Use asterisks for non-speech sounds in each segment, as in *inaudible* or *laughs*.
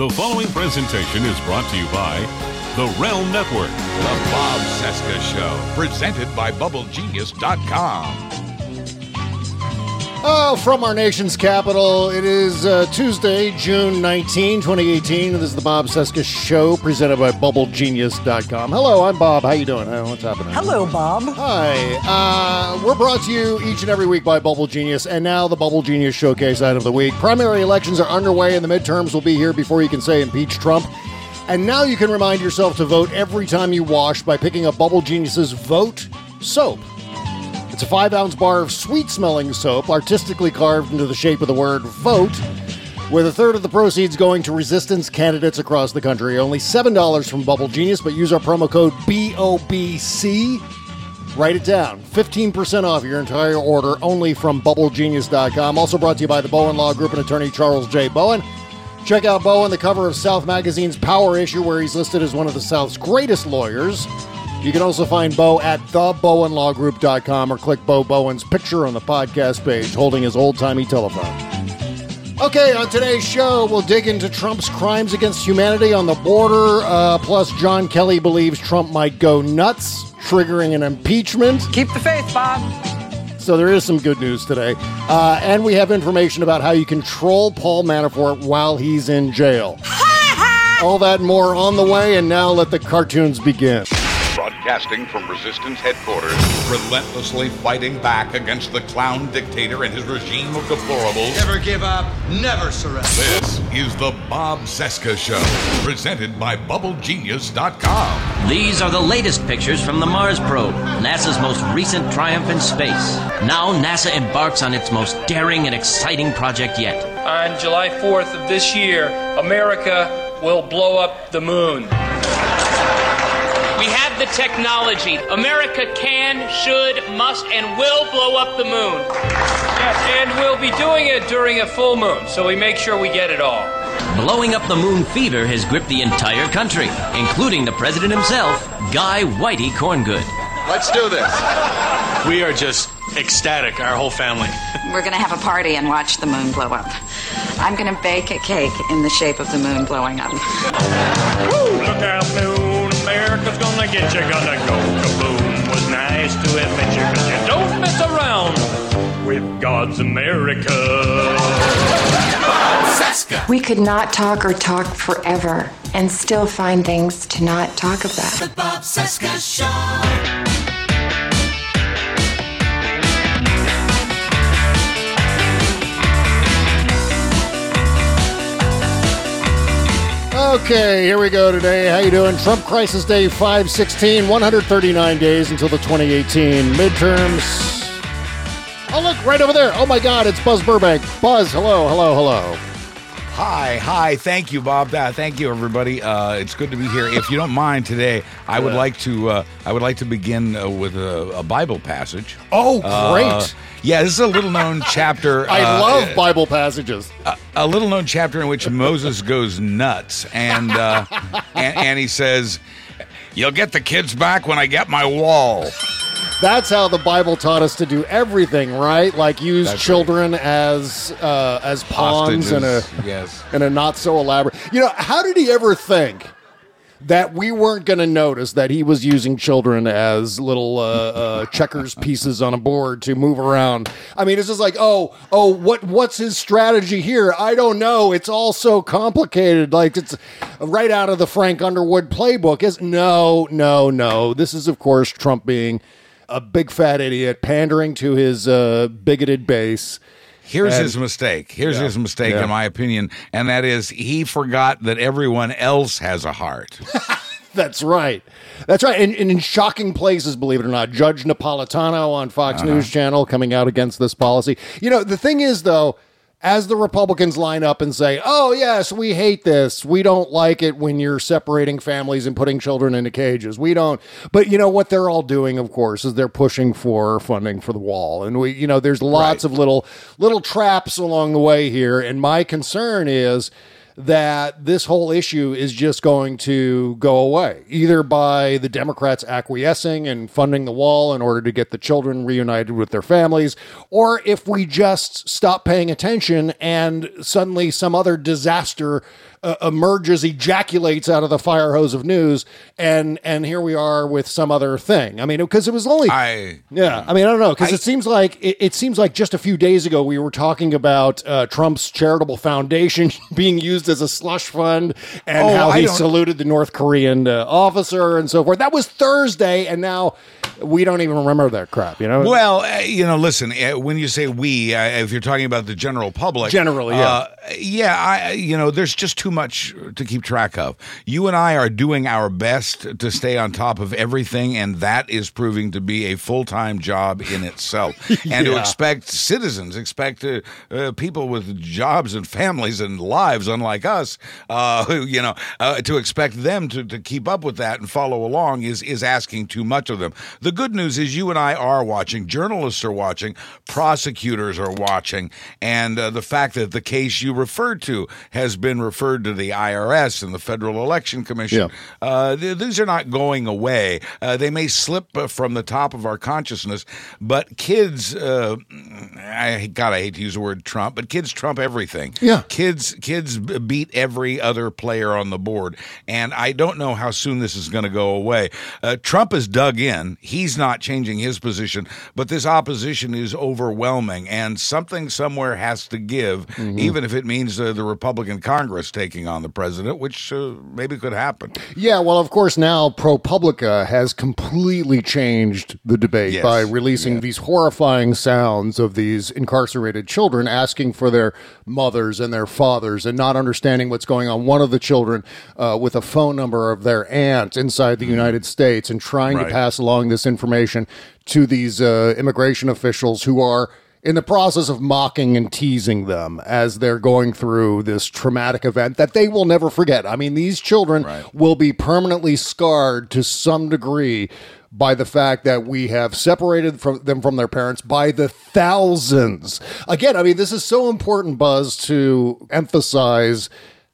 The following presentation is brought to you by the Realm Network. The Bob Cesca Show, presented by BubbleGenius.com. Oh, from our nation's capital, it is uh, Tuesday, June 19, 2018. This is the Bob Cesca Show, presented by BubbleGenius.com. Hello, I'm Bob. How you doing? What's happening? Hello, Bob. Hi. Uh, we're brought to you each and every week by Bubble Genius, and now the Bubble Genius Showcase item of the week. Primary elections are underway, and the midterms will be here before you can say impeach Trump. And now you can remind yourself to vote every time you wash by picking up Bubble Genius's Vote Soap. It's a five ounce bar of sweet smelling soap, artistically carved into the shape of the word vote, with a third of the proceeds going to resistance candidates across the country. Only $7 from Bubble Genius, but use our promo code BOBC. Write it down. 15% off your entire order only from BubbleGenius.com. Also brought to you by the Bowen Law Group and attorney Charles J. Bowen. Check out Bowen, the cover of South Magazine's Power issue, where he's listed as one of the South's greatest lawyers. You can also find Bo at thebowenlawgroup.com or click Bo Bowen's picture on the podcast page holding his old timey telephone. Okay, on today's show, we'll dig into Trump's crimes against humanity on the border. Uh, plus, John Kelly believes Trump might go nuts, triggering an impeachment. Keep the faith, Bob. So there is some good news today. Uh, and we have information about how you control Paul Manafort while he's in jail. All that and more on the way, and now let the cartoons begin. Broadcasting from Resistance headquarters, relentlessly fighting back against the clown dictator and his regime of deplorables. Never give up, never surrender. This is the Bob Cesca Show, presented by BubbleGenius.com. These are the latest pictures from the Mars probe, NASA's most recent triumph in space. Now NASA embarks on its most daring and exciting project yet. On July 4th of this year, America will blow up the moon. We have the technology. America can, should, must, and will blow up the moon. Yes, and we'll be doing it during a full moon, so we make sure we get it all. Blowing up the moon fever has gripped the entire country, including the president himself, Guy Whitey Corngood. Let's do this. We are just ecstatic, our whole family. We're going to have a party and watch the moon blow up. I'm going to bake a cake in the shape of the moon blowing up. Woo, Look out, moon. America's gonna get you. Gonna go kaboom. Was nice to admit you, cause you don't mess around with God's America. We could not talk or talk forever and still find things to not talk about. Bob Cesca Show. Okay, here we go today. How you doing? Trump Crisis Day 516, 139 days until the 2018 midterms. Oh, look, right over there. Oh, my God, it's Buzz Burbank. Buzz, hello, hello, hello. Hi, hi. Thank you, Bob. Uh, thank you, everybody. Uh, it's good to be here. If you don't mind today, I would like to. Uh, I would like to begin uh, with a, a Bible passage. Oh, Uh, great. yeah, this is a little known *laughs* chapter. I uh, love Bible passages. a, a little known chapter in which Moses goes nuts, and, uh, *laughs* and and he says, "You'll get the kids back when I get my wall." That's how the Bible taught us to do everything, right? Like use That's children as uh, as pawns in a yes. in a not so elaborate. You know, how did he ever think that we weren't going to notice that he was using children as little uh, uh, checkers *laughs* pieces on a board to move around? I mean, it's just like, oh, oh, what what's his strategy here? I don't know. It's all so complicated. Like it's right out of the Frank Underwood playbook. Is no, no, no. This is of course Trump being a big fat idiot, pandering to his uh, bigoted base. Here's And- his mistake. Here's Yeah. his mistake, Yeah. in my opinion, and that is he forgot that everyone else has a heart. *laughs* That's right. That's right. And, and in shocking places, believe it or not, Judge Napolitano on Fox Uh-huh. News Channel coming out against this policy. You know, the thing is, though, as the Republicans line up and say, oh, yes, we hate this. We don't like it when you're separating families and putting children into cages. We don't. But you know what they're all doing, of course, is they're pushing for funding for the wall. And we, you know, there's lots of little, little traps along the way here. And my concern is, that this whole issue is just going to go away, either by the Democrats acquiescing and funding the wall in order to get the children reunited with their families, or if we just stop paying attention and suddenly some other disaster uh, emerges, ejaculates out of the fire hose of news, and and here we are with some other thing. I mean, because it was only I yeah. I mean, I don't know because it seems like it, it seems like just a few days ago we were talking about uh, Trump's charitable foundation *laughs* being used as a slush fund and Oh, how I he saluted the North Korean uh, officer and so forth. That was Thursday, and now we don't even remember that crap. You know? Well, uh, you know, listen. Uh, when you say we, uh, if you're talking about the general public, Generally, yeah. uh, yeah. I, you know, there's just too much to keep track of. You and I are doing our best to stay on top of everything, and that is proving to be a full time job in itself. *laughs* And to expect citizens, expect uh, uh, people with jobs and families and lives, unlike us, uh, *laughs* who, you know, uh, to expect them to, to keep up with that and follow along is is asking too much of them. The good news is you and I are watching, journalists are watching, prosecutors are watching, and uh, the fact that the case you referred to has been referred to the IRS and the Federal Election Commission. Yeah. Uh, th- these are not going away. Uh, they may slip uh, from the top of our consciousness, but kids, uh, I God, I hate to use the word Trump, but kids trump everything. Yeah. kids, kids beat every other player on the board, and I don't know how soon this is going to go away. Uh, Trump is dug in; he's not changing his position, but this opposition is overwhelming, and something somewhere has to give, even if it means uh, the Republican Congress taking on the president, which uh, maybe could happen. Yeah, well, of course, now ProPublica has completely changed the debate Yes, by releasing these horrifying sounds of these incarcerated children asking for their mothers and their fathers and not understanding what's going on. One of the children uh, with a phone number of their aunt inside the United States and trying Right. to pass along this information to these uh, immigration officials who are in the process of mocking and teasing them as they're going through this traumatic event that they will never forget. I mean, these children will be permanently scarred to some degree by the fact that we have separated from them from their parents by the thousands. Again, I mean, this is so important, Buzz, to emphasize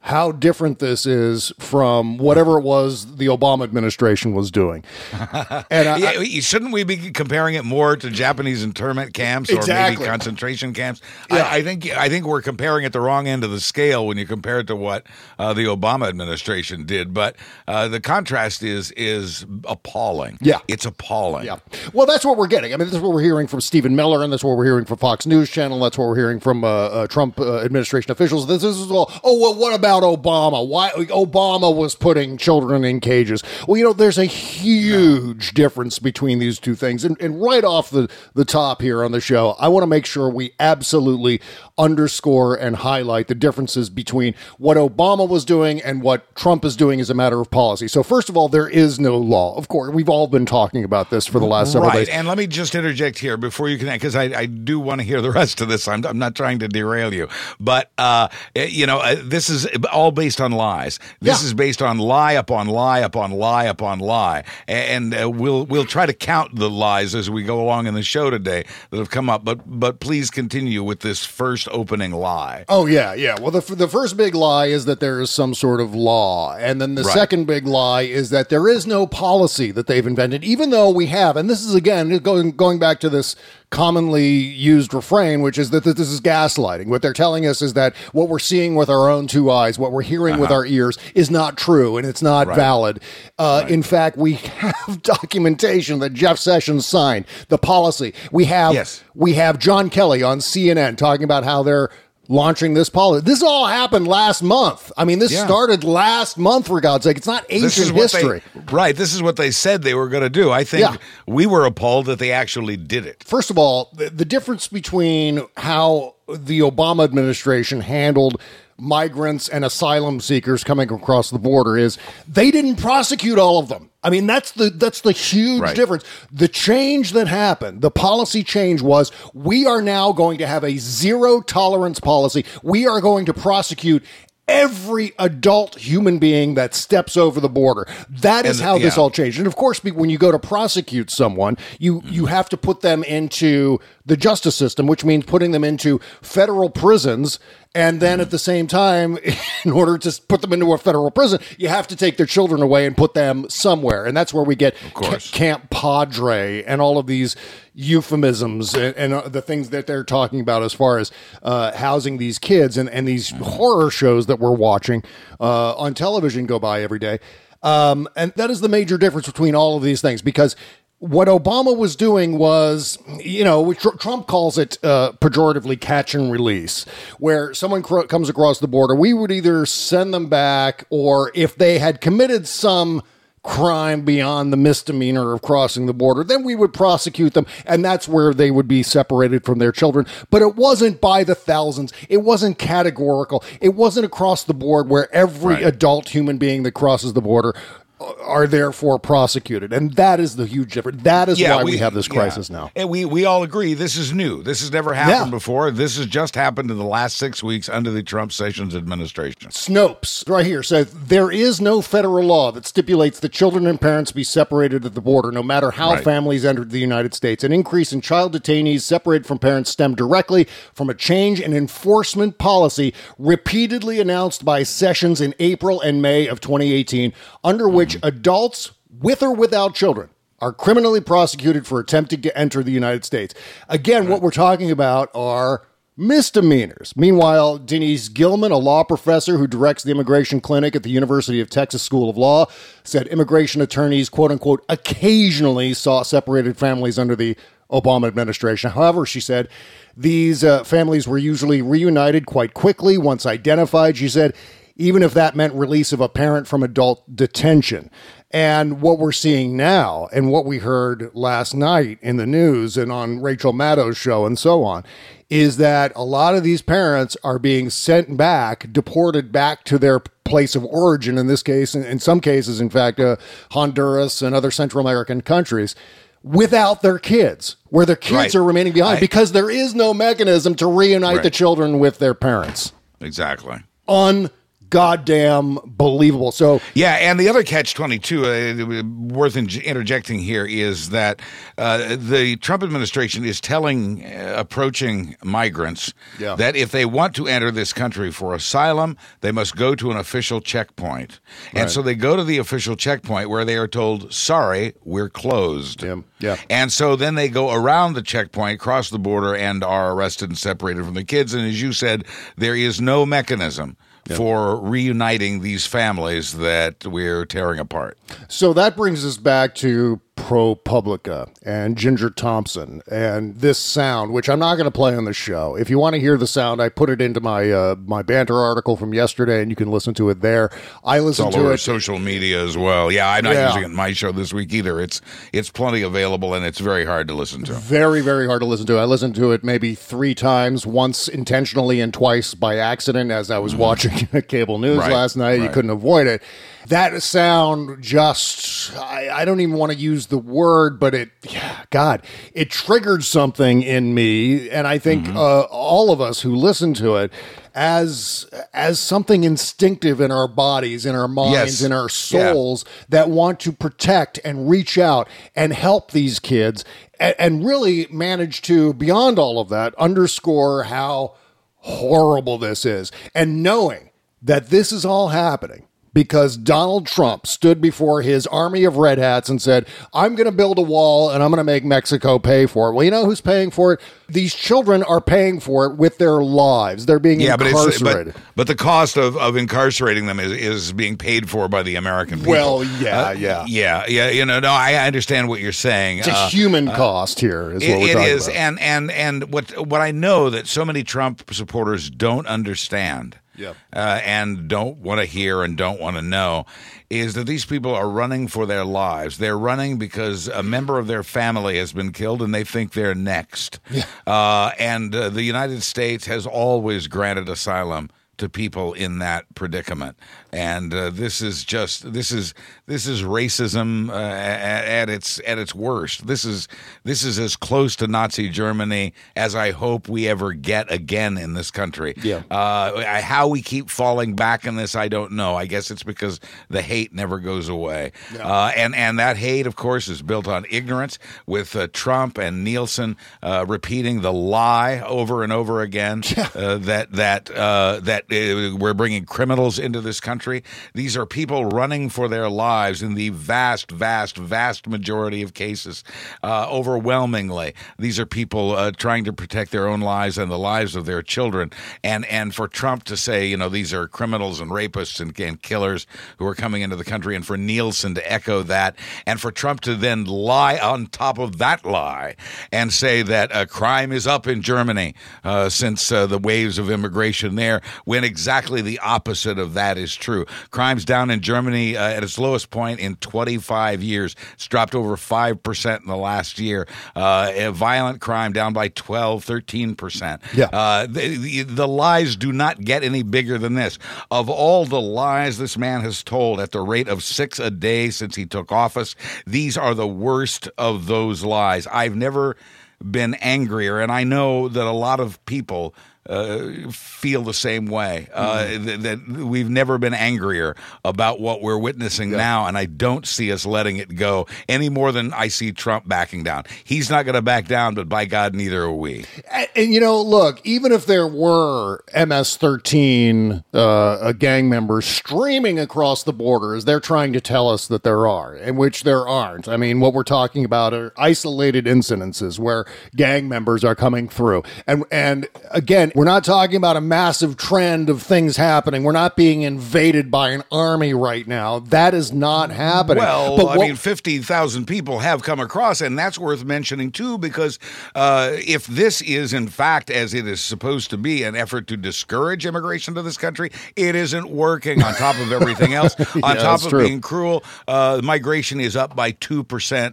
how different this is from whatever it was the Obama administration was doing. *laughs* And I, Yeah, shouldn't we be comparing it more to Japanese internment camps or Exactly. maybe concentration camps? Yeah. I, I think I think we're comparing it the wrong end of the scale when you compare it to what uh, the Obama administration did. But uh, the contrast is is appalling. Yeah. it's appalling. Yeah. Well, that's what we're getting. I mean, this is what we're hearing from Stephen Miller, and that's what we're hearing from Fox News Channel. That's what we're hearing from uh, uh, Trump uh, administration officials. This, this is all. Oh, well, what about Obama? Why Obama was putting children in cages? Well, you know, there's a huge difference between these two things. And, and right off the the top here on the show, I want to make sure we absolutely underscore and highlight the differences between what Obama was doing and what Trump is doing as a matter of policy. So, first of all, there is no law. Of course, we've all been talking about this for the last several right. days. And let me just interject here before you connect, because I, I do want to hear the rest of this. I'm, I'm not trying to derail you, but uh, eh, you know, uh, this is all based on lies. This Yeah. is based on lie upon lie upon lie upon lie, and uh, we'll we'll try to count the lies as we go along in the show today that have come up. But but please continue with this first opening lie. Oh yeah, yeah. Well, the the first big lie is that there is some sort of law, and then the Right. second big lie is that there is no policy that they've invented, even though we have. And this is again going going back to this commonly used refrain, which is that this is gaslighting. What they're telling us is that what we're seeing with our own two eyes, what we're hearing with our ears, is not true and it's not Right. valid. Uh, In fact, we *laughs* have documentation that Jeff Sessions signed the policy. We have Yes. we have John Kelly on CNN talking about how they're launching this policy. This all happened last month. I mean, this Yeah. started last month for God's sake. It's not ancient history. they right. This is what they said they were going to do. I think Yeah. we were appalled that they actually did it. First of all, the, the difference between how the Obama administration handled migrants and asylum seekers coming across the border is they didn't prosecute all of them. I mean, that's the that's the huge Right. difference. The change that happened, the policy change was we are now going to have a zero tolerance policy. We are going to prosecute every adult human being that steps over the border. That is And- how this all changed. And of course, when you go to prosecute someone, you you have to put them into the justice system, which means putting them into federal prisons. And then at the same time, *laughs* in order to put them into a federal prison, you have to take their children away and put them somewhere. And that's where we get Ca- Casa Padre and all of these euphemisms and, and uh, the things that they're talking about as far as uh, housing these kids and, and these horror shows that we're watching uh, on television go by every day. Um, and that is the major difference between all of these things because what Obama was doing was, you know, tr- Trump calls it uh, pejoratively catch and release, where someone cr- comes across the border, we would either send them back or if they had committed some crime beyond the misdemeanor of crossing the border, then we would prosecute them. And that's where they would be separated from their children. But it wasn't by the thousands. It wasn't categorical. It wasn't across the board where every Right. adult human being that crosses the border are therefore prosecuted. And that is the huge difference. That is why we, have this yeah. crisis now. And we we all agree this is new. This has never happened Yeah. before. This has just happened in the last six weeks under the Trump Sessions administration. Snopes, right here, says there is no federal law that stipulates that children and parents be separated at the border, no matter how Right. families entered the United States. An increase in child detainees separated from parents stemmed directly from a change in enforcement policy repeatedly announced by Sessions in April and May of 2018, under which adults with or without children are criminally prosecuted for attempting to enter the United States. Again, what we're talking about are misdemeanors. Meanwhile, Denise Gilman, a law professor who directs the immigration clinic at the University of Texas School of Law, said immigration attorneys, quote unquote, occasionally saw separated families under the Obama administration. However, she said these uh, families were usually reunited quite quickly once identified. She said, even if that meant release of a parent from adult detention. And what we're seeing now, and what we heard last night in the news and on Rachel Maddow's show and so on, is that a lot of these parents are being sent back, deported back to their place of origin, in this case, in, some cases, in fact, uh, Honduras and other Central American countries. Without their kids, where their kids Right. are remaining behind, because there is no mechanism to reunite the children with their parents. Exactly. Un goddamn believable. So Yeah, and the other catch 22 uh, worth in- interjecting here is that uh, the Trump administration is telling uh, approaching migrants Yeah. that if they want to enter this country for asylum, they must go to an official checkpoint. And Right. so they go to the official checkpoint where they are told, "Sorry, we're closed." Yeah, yeah. And so then they go around the checkpoint, cross the border, and are arrested and separated from the kids. And as you said, there is no mechanism for reuniting these families that we're tearing apart. So that brings us back to ProPublica and Ginger Thompson and this sound, which I'm not going to play on the show. If you want to hear the sound, I put it into my uh, my banter article from yesterday, and you can listen to it there. I all to it. social media as well. Yeah, I'm not Yeah. using it in my show this week either. It's it's plenty available and it's very hard to listen to. Very, very hard to listen to. I listened to it maybe three times, once intentionally and twice by accident as I was watching *laughs* cable news Mm-hmm. Right, last night. You couldn't avoid it. That sound just, I, I don't even want to use the word, but it, yeah, God, it triggered something in me. And I think Mm-hmm. uh, all of us who listen to it, as as something instinctive in our bodies, in our minds, Yes. in our Yeah. souls that want to protect and reach out and help these kids and, and really manage to, beyond all of that, underscore how horrible this is. And knowing that this is all happening because Donald Trump stood before his army of red hats and said, I'm going to build a wall and I'm going to make Mexico pay for it. Well, you know who's paying for it? These children are paying for it with their lives. They're being Yeah, but incarcerated. but, but the cost of, of incarcerating them is, is being paid for by the American people. Well, yeah, Uh, yeah. yeah, yeah. You know, no, I understand what you're saying. It's a Uh, human cost here, is what It- we're it talking is, about. and and and what what I know that so many Trump supporters don't understand, Yeah. uh, and don't want to hear and don't want to know, is that these people are running for their lives. They're running because a member of their family has been killed, and they think they're next. Uh, and uh, the United States has always granted asylum to people in that predicament. And uh, this is just this is this is racism uh, at, at its at its worst. This is this is as close to Nazi Germany as I hope we ever get again in this country. Yeah. Uh, how we keep falling back in this, I don't know. I guess it's because the hate never goes away. Uh, and and that hate, of course, is built on ignorance. With uh, Trump and Nielsen uh, repeating the lie over and over again *laughs* uh, that that uh, that uh, we're bringing criminals into this country. These are people running for their lives in the vast, vast, vast majority of cases. Uh, overwhelmingly, these are people uh, trying to protect their own lives and the lives of their children. And and for Trump to say, you know, these are criminals and rapists and, and killers who are coming into the country, and for Nielsen to echo that, and for Trump to then lie on top of that lie and say that uh, crime is up in Germany uh, since uh, the waves of immigration there, when exactly the opposite of that is true. Crime's down in Germany uh, at its lowest point in 25 years. It's dropped over 5% in the last year. Uh, violent crime down by 12, 13%. Yeah. Uh, the, the lies do not get any bigger than this. Of all the lies this man has told at the rate of six a day since he took office, these are the worst of those lies. I've never been angrier, and I know that a lot of people uh, feel the same way. Uh, th- that we've never been angrier about what we're witnessing now, and I don't see us letting it go any more than I see Trump backing down. He's not going to back down, but by God, neither are we. And, and, you know, look, even if there were MS-13 uh, gang members streaming across the border, as they're trying to tell us that there are, in which there aren't. I mean, what we're talking about are isolated incidences where gang members are coming through, and and again, we're not talking about a massive trend of things happening. We're not being invaded by an army right now. That is not happening. Well, But I what- mean, 50,000 people have come across, and that's worth mentioning too, because uh, if this is, in fact, as it is supposed to be, an effort to discourage immigration to this country, it isn't working on top of everything else. *laughs* on Yeah, top of true. being cruel, uh, migration is up by 2%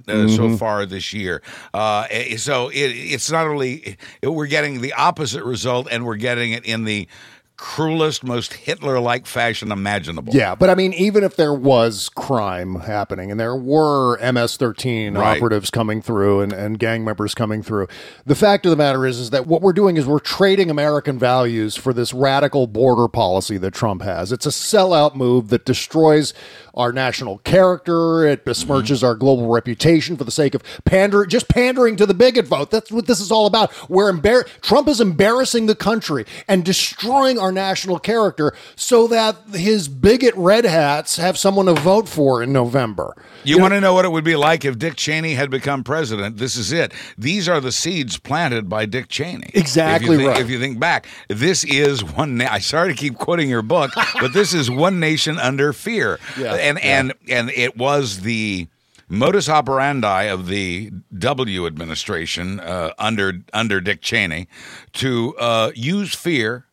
uh, Mm-hmm. so far this year. Uh, eh, so it, it's not only, we're getting the opposite result, and we're getting it in the cruelest, most Hitler like fashion imaginable. Yeah, but I mean, even if there was crime happening and there were MS-13 Right. operatives coming through and, and gang members coming through, the fact of the matter is, is that what we're doing is we're trading American values for this radical border policy that Trump has. It's a sellout move that destroys our national character. It mm-hmm. besmirches our global reputation for the sake of pander, just pandering to the bigot vote. That's what this is all about. We're embar- Trump is embarrassing the country and destroying our national character so that his bigot red hats have someone to vote for in November. You, want to know what it would be like if Dick Cheney had become president? This is it. These are the seeds planted by Dick Cheney. Exactly if you think, right. If you think back, this is one. Na- I sorry to keep quoting your book, *laughs* but this is one nation under fear. Yeah, and yeah. and and it was the modus operandi of the W administration uh, under under Dick Cheney to uh, use fear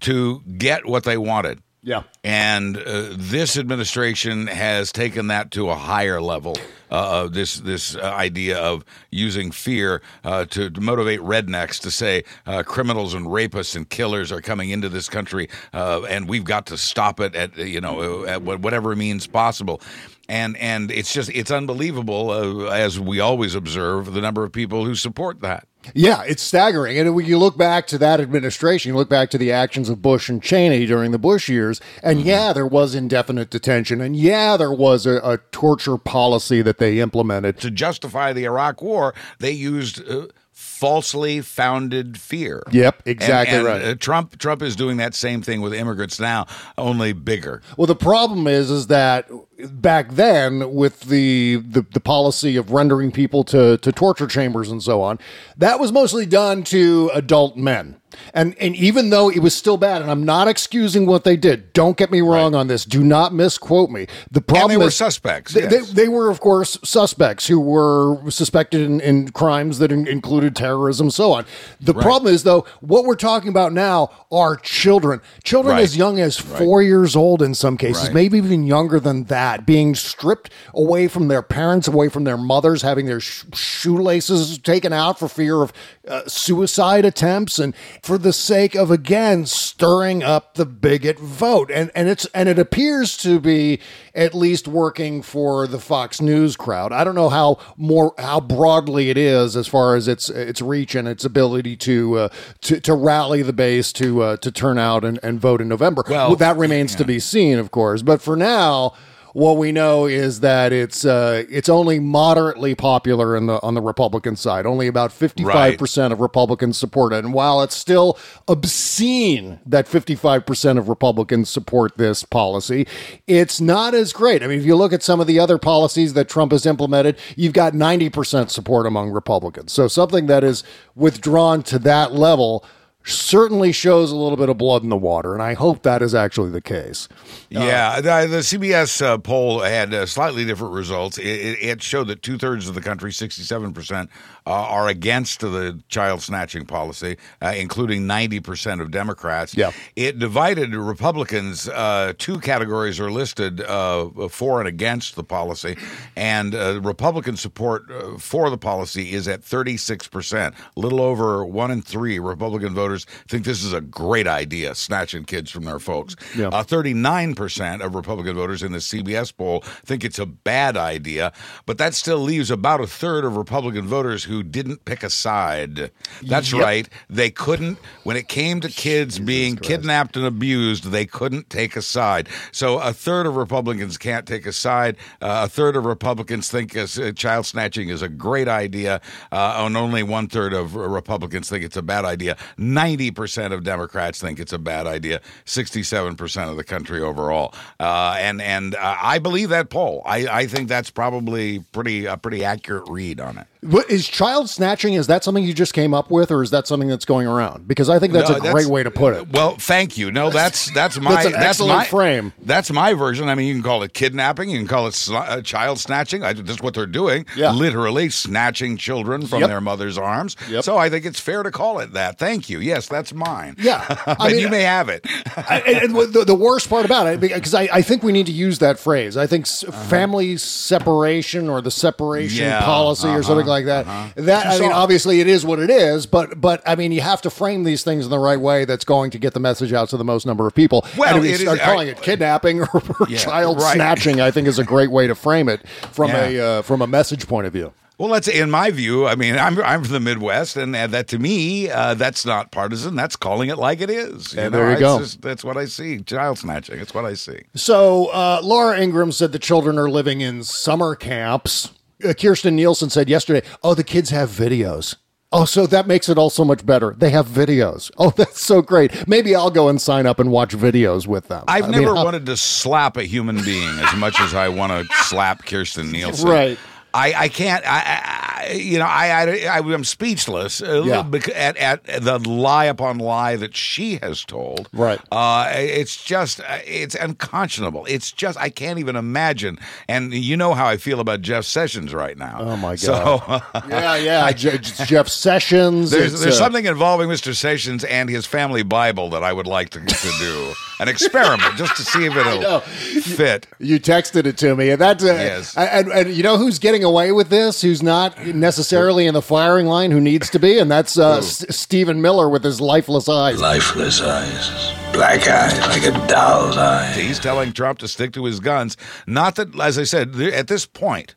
to get what they wanted. Yeah. And uh, this administration has taken that to a higher level. Uh, this this uh, idea of using fear uh, to, to motivate rednecks to say uh, criminals and rapists and killers are coming into this country, uh, and we've got to stop it at you know at whatever means possible. And and it's just it's unbelievable uh, as we always observe the number of people who support that. Yeah, it's staggering. And when you look back to that administration, you look back to the actions of Bush and Cheney during the Bush years, and yeah, there was indefinite detention, and yeah, there was a, a torture policy that they implemented. to justify the Iraq War, they used uh, falsely founded fear. Yep, exactly And- and, right. uh, Trump Trump is doing that same thing with immigrants now, only bigger. Well, the problem is, is that back then, with the, the the policy of rendering people to to torture chambers and so on, that was mostly done to adult men. And and even though it was still bad, and I'm not excusing what they did. Don't get me wrong on this. Do not misquote me. The problem they were suspects, They, yes. they, they were, of course, suspects who were suspected in, in crimes that in, included terrorism, and so on. The problem is, though, what we're talking about now are children. Children Right. as young as four years old in some cases, Right. maybe even younger than that, being stripped away from their parents, away from their mothers, having their sh- shoelaces taken out for fear of uh, suicide attempts, and for the sake of again stirring up the bigot vote. And and it's and it appears to be at least working for the Fox News crowd. I don't know how more how broadly it is as far as its its reach and its ability to uh, to to rally the base to uh, to turn out and, and vote in November. Well, that remains to be seen, of course. But for now, what we know is that it's uh, it's only moderately popular in the on the Republican side. Only about fifty five percent of Republicans support it. And while it's still obscene that fifty five percent of Republicans support this policy, it's not as great. I mean, if you look at some of the other policies that Trump has implemented, you've got ninety percent support among Republicans. So something that is withdrawn to that level certainly shows a little bit of blood in the water, and I hope that is actually the case. Yeah, the, the CBS uh, poll had uh, slightly different results. It, it, it showed that two thirds of the country, 67%, uh, are against the child snatching policy, uh, including 90% of Democrats. Yeah. It divided Republicans. Uh, two categories are listed uh, for and against the policy, and Republican support for the policy is at 36%. A little over one in three Republican voters think this is a great idea, snatching kids from their folks. Yeah. 39% of Republican voters in the CBS poll think it's a bad idea, but that still leaves about a third of Republican voters who didn't pick a side. That's Yep. right. They couldn't, when it came to kids being kidnapped and abused, they couldn't take a side. So a third of Republicans can't take a side. Uh, a third of Republicans think uh, child snatching is a great idea, uh, and only one third of Republicans think it's a bad idea. 90% of Democrats think it's a bad idea, 67% of the country overall. Uh, and and uh, I believe that poll. I, I think that's probably pretty a pretty accurate read on it. What, is child snatching? Is that something you just came up with, or is that something that's going around? Because I think that's No, a great way to put it. Well, thank you. No, that's that's *laughs* my That's an excellent my, frame. That's my version. I mean, you can call it kidnapping, you can call it sl- uh, child snatching. I, that's what they're doing. Yeah. literally snatching children from Yep. their mother's arms. Yep. So I think it's fair to call it that. Thank you. Yes, that's mine. Yeah. *laughs* but I mean, you may have it. *laughs* I- and, and the, the worst part about it, because I, I think we need to use that phrase. I think s family separation or the separation Uh-huh. Yeah, policy or uh-huh, something like that. uh-huh. That I mean, obviously it is what it is, but but I mean, you have to frame these things in the right way. That's going to get the message out to the most number of people. Well, and if you it is- start calling I- it kidnapping or, or Yeah, child right. snatching, I think is a great way to frame it from Yeah. a uh, from a message point of view. Well, that's in my view. I mean, I'm I'm from the Midwest, and uh, that to me, uh, that's not partisan. That's calling it like it is. And there you It's go. just- that's what I see. Child snatching. That's what I see. So uh, Laura Ingraham said the children are living in summer camps. Uh, Kirstjen Nielsen said yesterday, "Oh, the kids have videos." Oh, so that makes it all so much better. They have videos. *laughs* Oh, that's so great. Maybe I'll go and sign up and watch videos with them. I've I never how- wanted to slap a human being as much as I want to slap Kirstjen Nielsen. *laughs* Right. I, I can't. I, I I- you know I I, I am speechless uh, Yeah. at at the lie upon lie that she has told. Right. Uh, it's just uh, it's unconscionable. It's just I can't even imagine. And you know how I feel about Jeff Sessions right now. Oh my So, *laughs* yeah, yeah. Je- Jeff Sessions. There's, there's uh, something involving Mr. Sessions and his family Bible that I would like to, to do an experiment just to see if *laughs* it'll fit. You texted it to me, and that's uh, Yes. And, and you know who's getting away with this? Who's not necessarily in the firing line? Who needs to be? And that's uh, S- Stephen Miller with his lifeless eyes. Lifeless eyes, black eyes like a doll's eye. He's telling Trump to stick to his guns. Not that, as I said, th- at this point,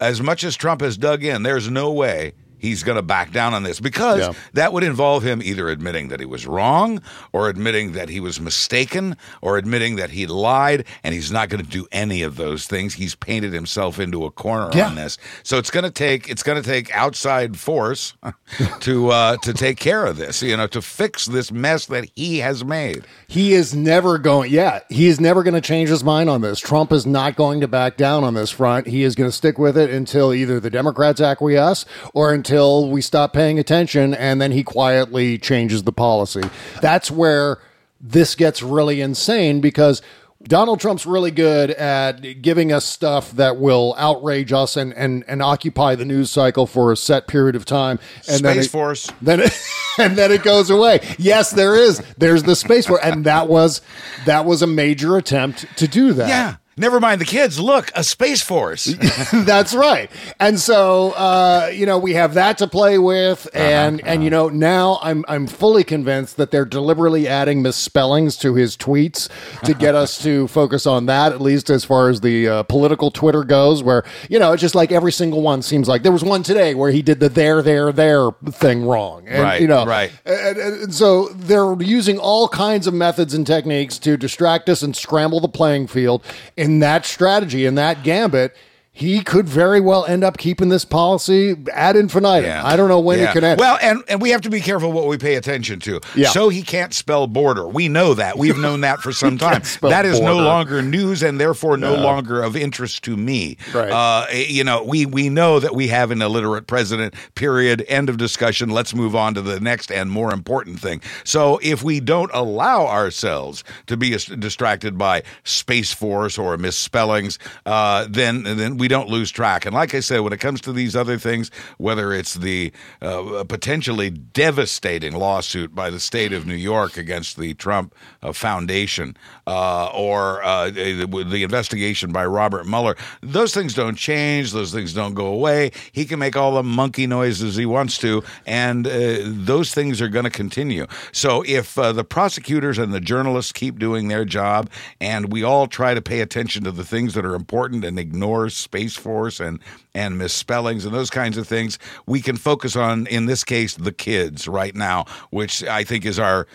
as much as Trump has dug in, there's no way he's going to back down on this because Yeah. that would involve him either admitting that he was wrong or admitting that he was mistaken or admitting that he lied and he's not going to do any of those things he's painted himself into a corner Yeah. on this so it's going to take it's going to take outside force *laughs* to uh to take care of this you know to fix this mess that he has made He is never going. Yeah, he is never going to change his mind on this. Trump is not going to back down on this front. He is going to stick with it until either the Democrats acquiesce or until we stop paying attention, and then he quietly changes the policy. That's where this gets really insane because. Donald Trump's really good at giving us stuff that will outrage us and, and, and occupy the news cycle for a set period of time. And then Space it- Force. then it, *laughs* and then it goes away. Yes, there is. There's the space force, and that was that was a major attempt to do that. Yeah. Never mind the kids. Look, a space force. *laughs* That's right. And so, uh, you know, we have that to play with, Uh-huh, and and you know, now I'm I'm fully convinced that they're deliberately adding misspellings to his tweets to get us *laughs* to focus on that, at least as far as the uh, political Twitter goes. Where you know, it's just like every single one seems like there was one today where he did the there there there thing wrong, and Right, you know, right. and, and- and so they're using all kinds of methods and techniques to distract us and scramble the playing field. In that strategy, in that gambit, he could very well end up keeping this policy ad infinitum. I don't know when Yeah. it could end. Well, and, and we have to be careful what we pay attention to. Yeah. So he can't spell border. We know that. We've known that for *laughs* some time. That is no longer news and therefore no No. longer of interest to me. Right. Uh, you know, we, we know that we have an illiterate president, period. End of discussion. Let's move on to the next and more important thing. So if we don't allow ourselves to be distracted by Space Force or misspellings, uh, then, then we don't lose track. And like I said, when it comes to these other things, whether it's the uh, potentially devastating lawsuit by the state of New York against the Trump uh, Foundation uh, or uh, the, investigation by Robert Mueller, those things don't change. Those things don't go away. He can make all the monkey noises he wants to, and uh, those things are going to continue. So if the prosecutors and the journalists keep doing their job, and we all try to pay attention to the things that are important and ignore Space Force and and misspellings and those kinds of things, we can focus on, in this case, the kids right now, which I think is our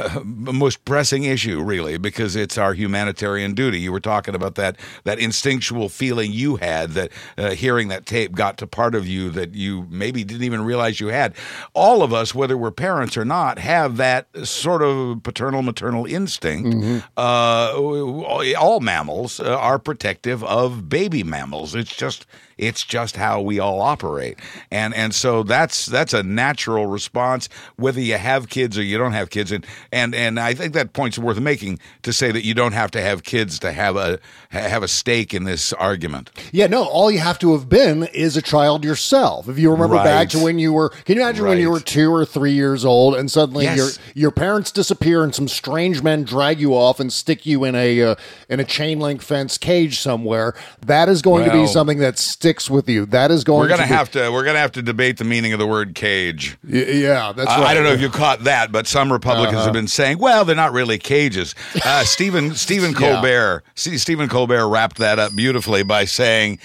*laughs* most pressing issue, really, because it's our humanitarian duty. You were talking about that that instinctual feeling you had that uh, hearing that tape got to part of you that you maybe didn't even realize you had. All of us, whether we're parents or not, have that sort of paternal maternal instinct. Uh, all mammals uh, are protective of baby mammals. It's just it's just how we all operate, and and so that's that's a natural response, whether you have kids or you don't have kids, and and and I think that point's worth making to say that you don't have to have kids to have a have a stake in this argument. Yeah, no, all you have to have been is a child yourself. If you remember Right. back to when you were, can you imagine when you were two or three years old and suddenly Yes. your your parents disappear and some strange men drag you off and stick you in a uh, in a chain link fence cage somewhere? That is going to be something that sticks with you. That is going. We're gonna to be- have to we're gonna have to debate the meaning of the word cage. Y- yeah, that's I, right. I don't know if you caught that, but some Republicans Uh-huh. have been saying, "Well, they're not really cages." Uh, *laughs* Stephen Stephen Yeah. Colbert, see, Stephen Colbert wrapped that up beautifully by saying,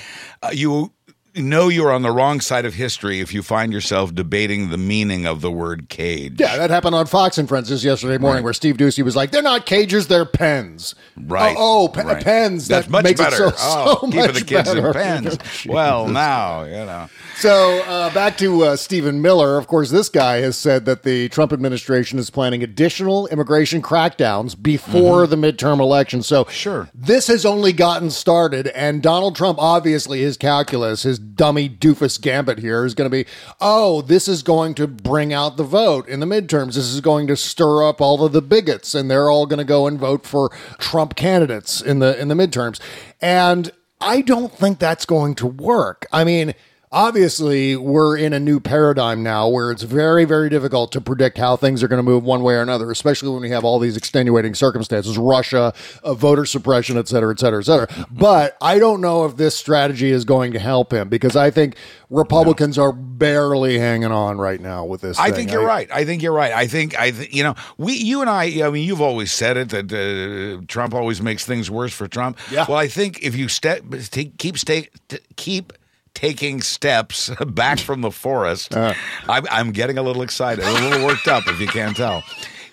uh, "You." Know you're on the wrong side of history if you find yourself debating the meaning of the word cage. Yeah, that happened on Fox and Friends just yesterday morning, where Steve Doocy was like, "They're not cages, they're pens." Right. Oh, oh, pe- right. pens. That's that much makes better. it so, oh, so keeping the kids better. in pens. *laughs* well, now you know. So uh, back to uh, Stephen Miller. Of course, this guy has said that the Trump administration is planning additional immigration crackdowns before the midterm election. So Mm-hmm. Sure. this has only gotten started, and Donald Trump, obviously, his calculus, his dummy doofus gambit here is going to be, oh, this is going to bring out the vote in the midterms. This is going to stir up all of the bigots, and they're all going to go and vote for Trump candidates in the in the midterms. And I don't think that's going to work. I mean. Obviously, we're in a new paradigm now where it's very, very difficult to predict how things are going to move one way or another, especially when we have all these extenuating circumstances Russia, uh, voter suppression, et cetera, et cetera, et cetera. But I don't know if this strategy is going to help him because I think Republicans are barely hanging on right now with this. I thing. think you're right. I think you're right. I think I, th- you know, we, you and I. I mean, you've always said it that uh, Trump always makes things worse for Trump. Yeah. Well, I think if you step, take, keep stay, t- keep taking steps *laughs* back from the forest, Uh. I'm, I'm getting a little excited, a little worked up, if you can't tell.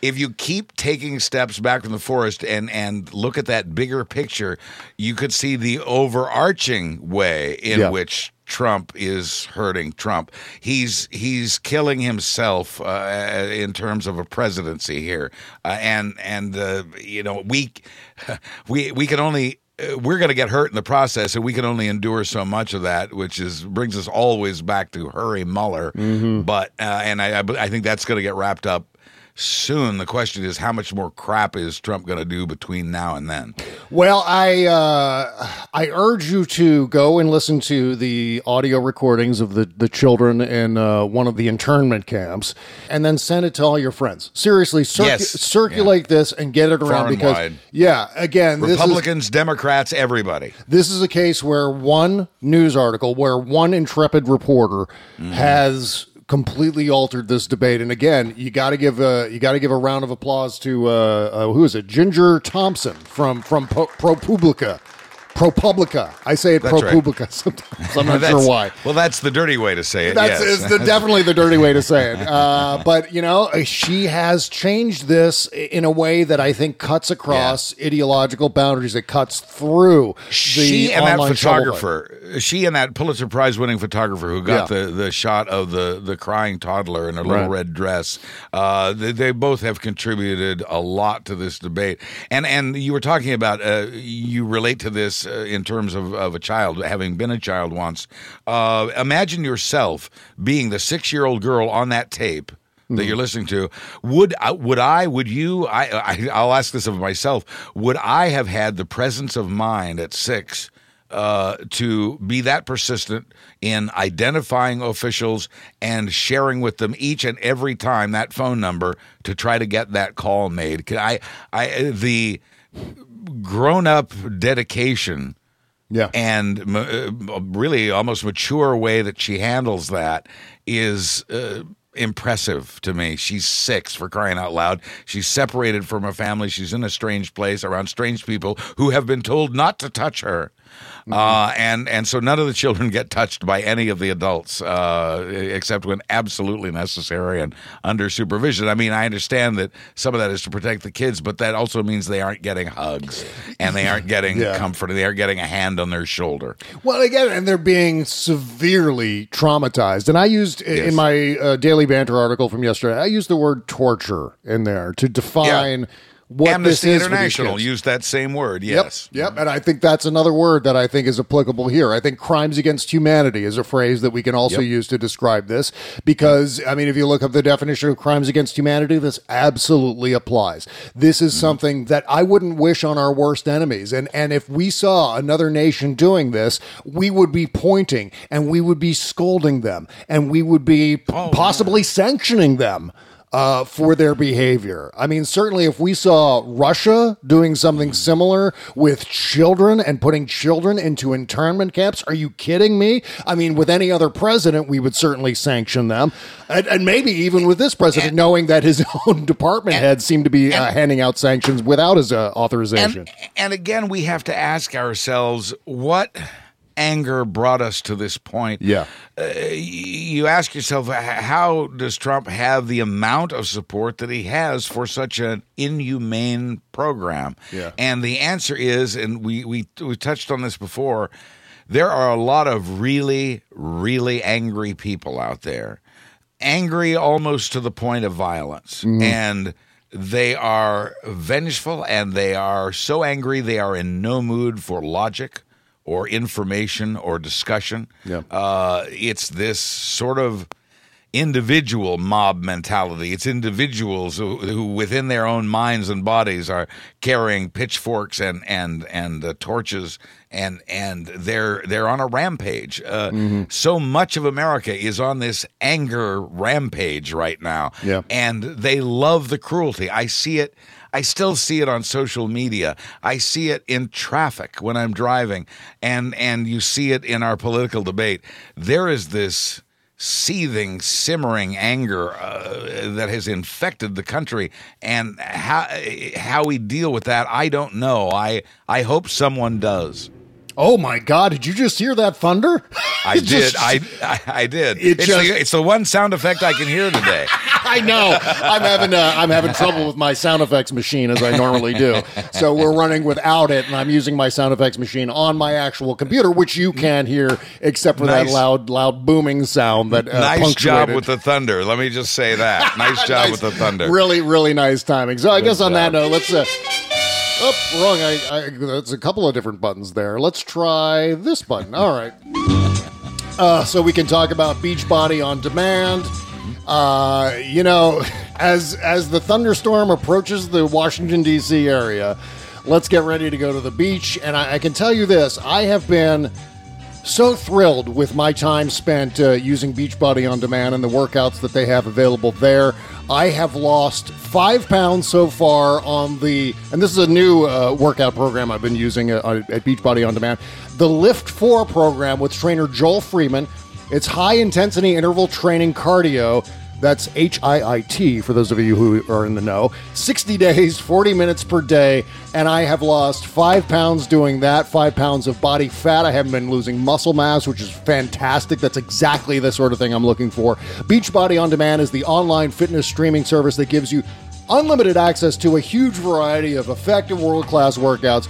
If you keep taking steps back from the forest and and look at that bigger picture, you could see the overarching way in Yeah. which Trump is hurting Trump. He's he's killing himself uh, in terms of a presidency here, uh, and and uh, you know we *laughs* we we can only. Uh, We're going to get hurt in the process, and we can only endure so much of that, which is brings us always back to Hurry Mueller. But uh, and I I I think that's going to get wrapped up soon. The question is, how much more crap is Trump going to do between now and then? Well, I uh, I urge you to go and listen to the audio recordings of the, the children in uh, one of the internment camps, and then send it to all your friends. Seriously, circu- Yes. circulate this and get it around Far because wide. yeah, again, this is Republicans, Democrats, everybody. this is a case where one news article, where one intrepid reporter Mm-hmm. has completely altered this debate. And again, you got to give a you got to give a round of applause to uh, uh, who is it? Ginger Thompson from from Po- ProPublica. ProPublica. I say it That's right. ProPublica *laughs* sometimes. I'm not sure why. Well, that's the dirty way to say it. That's yes. the, definitely the dirty way to say it. Uh, *laughs* but you know, she has changed this in a way that I think cuts across ideological boundaries. It cuts through the she and that photographer, she and that Pulitzer Prize winning photographer who got Yeah. the, the shot of the, the crying toddler in a little Right. red dress, uh, they, they both have contributed a lot to this debate. And and you were talking about uh, you relate to this uh, in terms of, of a child having been a child once. Uh, imagine yourself being the six year old girl on that tape that you're listening to would I, would I would you I, I I'll ask this of myself would I have had the presence of mind at 6 uh, to be that persistent in identifying officials and sharing with them each and every time that phone number to try to get that call made. Can I, I the grown up dedication Yeah. and uh, really almost mature way that she handles that is uh, impressive to me. She's six for crying out loud. She's separated from her family. She's in a strange place around strange people who have been told not to touch her. Uh, and and so none of the children get touched by any of the adults, uh, except when absolutely necessary and under supervision. I mean, I understand that some of that is to protect the kids, but that also means they aren't getting hugs and they aren't getting Yeah. comfort. They aren't getting a hand on their shoulder. Well, again, and they're being severely traumatized. And I used Yes. in my uh, daily banter article from yesterday, I used the word torture in there to define what Amnesty this is International used that same word. Yes. Yep, yep. And I think that's another word that I think is applicable here. I think crimes against humanity is a phrase that we can also Yep. use to describe this because, I mean, if you look up the definition of crimes against humanity, this absolutely applies. This Mm-hmm. is something that I wouldn't wish on our worst enemies. And, and if we saw another nation doing this, we would be pointing and we would be scolding them and we would be Oh, possibly sanctioning them uh, for their behavior. I mean, certainly if we saw Russia doing something similar with children and putting children into internment camps, are you kidding me? I mean, with any other president, we would certainly sanction them. And, and maybe even with this president, knowing that his *laughs* own department heads seem to be uh, handing out sanctions without his uh, authorization. And, and again, we have to ask ourselves what anger brought us to this point. Yeah. Uh, you ask yourself, how does Trump have the amount of support that he has for such an inhumane program? Yeah. And the answer is, and we, we, we touched on this before, there are a lot of really, really angry people out there. Angry almost to the point of violence. And they are vengeful and they are so angry they are in no mood for logic or information or discussion. Yeah. Uh, it's this sort of individual mob mentality. It's individuals who, who, within their own minds and bodies, are carrying pitchforks and and and uh, torches, and and they're they're on a rampage. Uh, So much of America is on this anger rampage right now, Yeah. and they love the cruelty. I see it. I still see it on social media. I see it in traffic when I'm driving, and and you see it in our political debate. There is this seething, simmering anger uh, that has infected the country, and how how we deal with that, I don't know. I I hope someone does. Oh my God, did you just hear that thunder? *laughs* I It did. I, I I did. It it's, just- the, it's the one sound effect I can hear today. *laughs* I know. I'm having uh, I'm having trouble with my sound effects machine as I normally do. So we're running without it, and I'm using my sound effects machine on my actual computer, which you can't hear except for that loud loud booming sound that uh, nice job with the thunder. Let me just say that. *laughs* Nice job with the thunder. Really, really nice timing. So I guess on that note, let's. Uh, Oh, wrong. I, I, that's a couple of different buttons there. Let's try this button. All right. Uh, so we can talk about Beachbody on demand. Uh, you know, as as the thunderstorm approaches the Washington D.C. area, let's get ready to go to the beach. And I, I can tell you this: I have been so thrilled with my time spent uh, using Beachbody on demand and the workouts that they have available there. I have lost five pounds so far on the, and this is a new uh, workout program I've been using uh, at Beachbody on demand, the Lift 4 program with trainer Joel Freeman. It's high intensity interval training cardio that's H I I T for those of you who are in the know. 60 days, 40 minutes per day, and I have lost five pounds doing that, five pounds of body fat. I haven't been losing muscle mass, which is fantastic. That's exactly the sort of thing I'm looking for. Beachbody On Demand is the online fitness streaming service that gives you unlimited access to a huge variety of effective world class workouts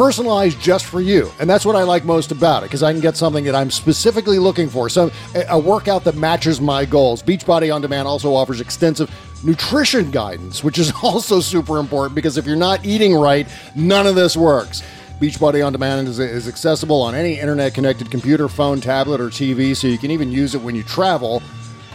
personalized just for you. And that's what I like most about it because I can get something that I'm specifically looking for. So, a workout that matches my goals. Beachbody On Demand also offers extensive nutrition guidance, which is *laughs* also super important because if you're not eating right, none of this works. Beachbody On Demand is, is accessible on any internet connected computer, phone, tablet, or TV, so you can even use it when you travel.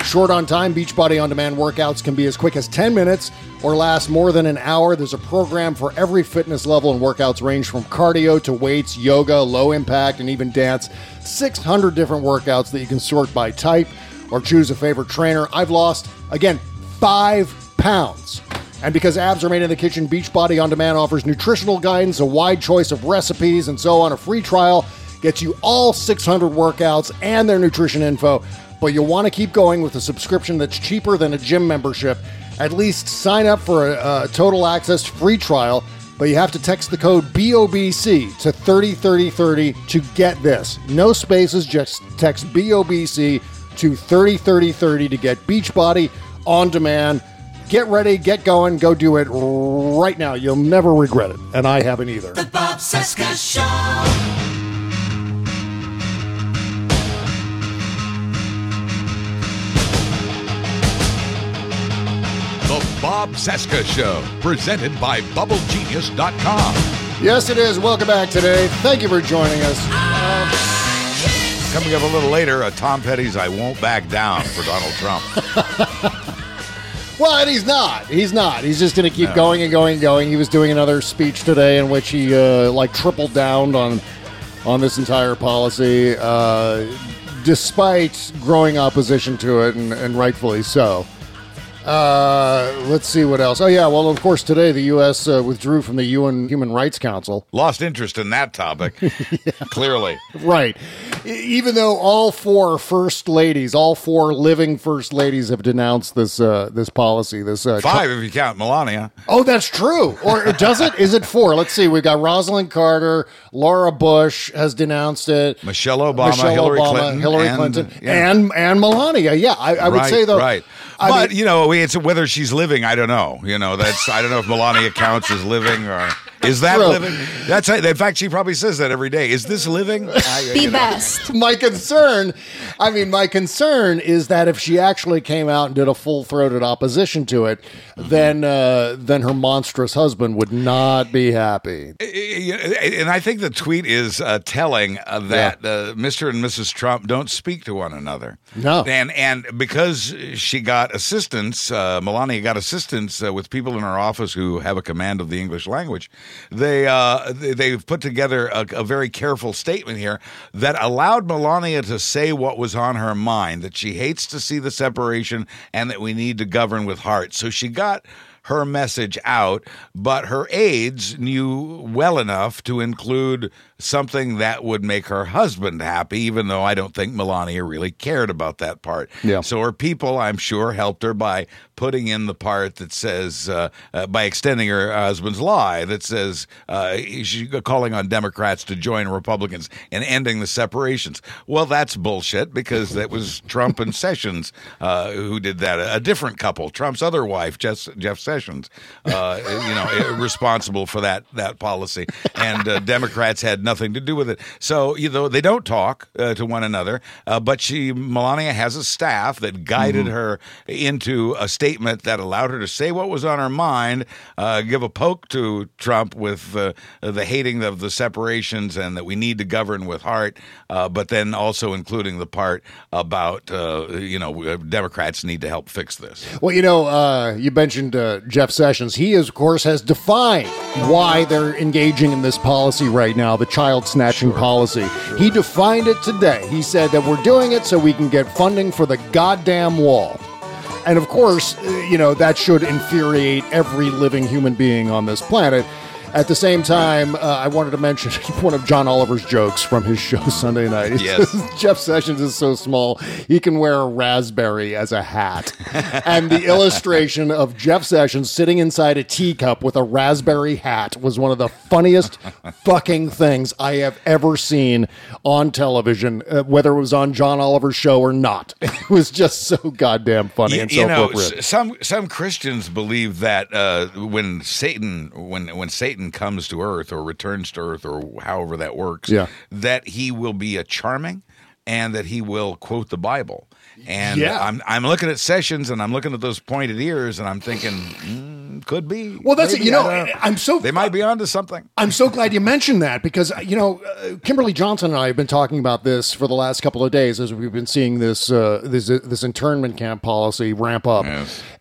Short on time, Beachbody On Demand workouts can be as quick as 10 minutes or last more than an hour. There's a program for every fitness level, and workouts range from cardio to weights, yoga, low impact, and even dance. 600 different workouts that you can sort by type or choose a favorite trainer. I've lost, again, five pounds. And because abs are made in the kitchen, Beachbody On Demand offers nutritional guidance, a wide choice of recipes, and so on. A free trial gets you all 600 workouts and their nutrition info but you'll want to keep going with a subscription that's cheaper than a gym membership. At least sign up for a, a total access free trial, but you have to text the code BOBC to 303030 to get this. No spaces, just text BOBC to 303030 to get Beachbody on demand. Get ready, get going, go do it right now. You'll never regret it, and I haven't either. The Bob Cesca Show. Bob Cesca Show, presented by BubbleGenius.com. Yes, it is. Welcome back today. Thank you for joining us. Uh, Coming up a little later, a Tom Petty's I Won't Back Down for Donald Trump. *laughs* well, and he's not. He's not. He's just going to keep no. going and going and going. He was doing another speech today in which he uh, like tripled down on on this entire policy, uh, despite growing opposition to it, and, and rightfully so. Uh, let's see what else. Oh yeah, well of course today the U.S. Uh, withdrew from the UN Human Rights Council. Lost interest in that topic. yeah. *laughs* *laughs* Clearly, right. Even though all four first ladies, all four living first ladies, have denounced this uh, this policy. This uh, five if you count Melania. Oh, that's true. Or does it? Is it four? Let's see. We've got Rosalynn Carter, Laura Bush has denounced it. Michelle Obama, Michelle Hillary Obama, Clinton, Hillary and, Clinton, yeah. and and Melania. Yeah, I, I would right, say though. Right. I but mean, you know, it's whether she's living. I don't know. You know, that's I don't know if Melania counts as living or is that True. living? That's in fact she probably says that every day. Is this living? I, the best. My concern, I mean, my concern is that if she actually came out and did a full throated opposition to it, mm-hmm. then uh, then her monstrous husband would not be happy. And I think the tweet is uh, telling uh, that yeah. Uh, Mr. and Mrs. Trump don't speak to one another. No, and and because she got assistance, uh, Melania got assistance uh, with people in her office who have a command of the English language they uh, they've put together a, a, very careful statement here that allowed Melania to say what was on her mind that she hates to see the separation and that we need to govern with heart. So she got her message out, but her aides knew well enough to include something that would make her husband happy, even though I don't think Melania really cared about that part. Yeah. So her people, I'm sure, helped her by putting in the part that says, uh, uh, by extending her husband's lie that says uh, she's calling on Democrats to join Republicans and ending the separations. Well, that's bullshit because that was Trump and Sessions uh, who did that. A different couple, Trump's other wife, Jeff, Jeff Sessions, uh, you know, responsible for that that policy. And uh, Democrats had nothing to do with it. So you know they don't talk uh, to one another. Uh, but she Melania has a staff that guided Mhm. her into a statement that allowed her to say what was on her mind, uh, give a poke to Trump with uh, the hating of the separations and that we need to govern with heart, uh, but then also including the part about uh, you know Democrats need to help fix this. Well, you know, uh, you mentioned uh, Jeff Sessions. He, of course, has defined why they're engaging in this policy right now, the child snatching policy. He defined it today. He said that we're doing it so we can get funding for the goddamn wall. And of course, you know, that should infuriate every living human being on this planet. At the same time, uh, I wanted to mention *laughs* one of John Oliver's jokes from his show *laughs* Sunday night. He *laughs* Yes. says, Jeff Sessions is so small, he can wear a raspberry as a hat. and the illustration of Jeff Sessions sitting inside a teacup with a raspberry hat was one of the funniest fucking things I have ever seen on television, uh, whether it was on John Oliver's show or not. It was just so goddamn funny You, and so you know, appropriate. some some Christians believe that uh, when Satan when when Satan comes to Earth or returns to Earth or however that works, Yeah. that he will be a charming and that he will quote the Bible. And Yeah. I'm I'm looking at Sessions and I'm looking at those pointed ears and I'm thinking, mm, could be. Well, that's it. You know, I'm so they might be onto something. I'm so glad you mentioned that because you know uh, Kimberly Johnson and I have been talking about this for the last couple of days as we've been seeing this uh, this this internment camp policy ramp up,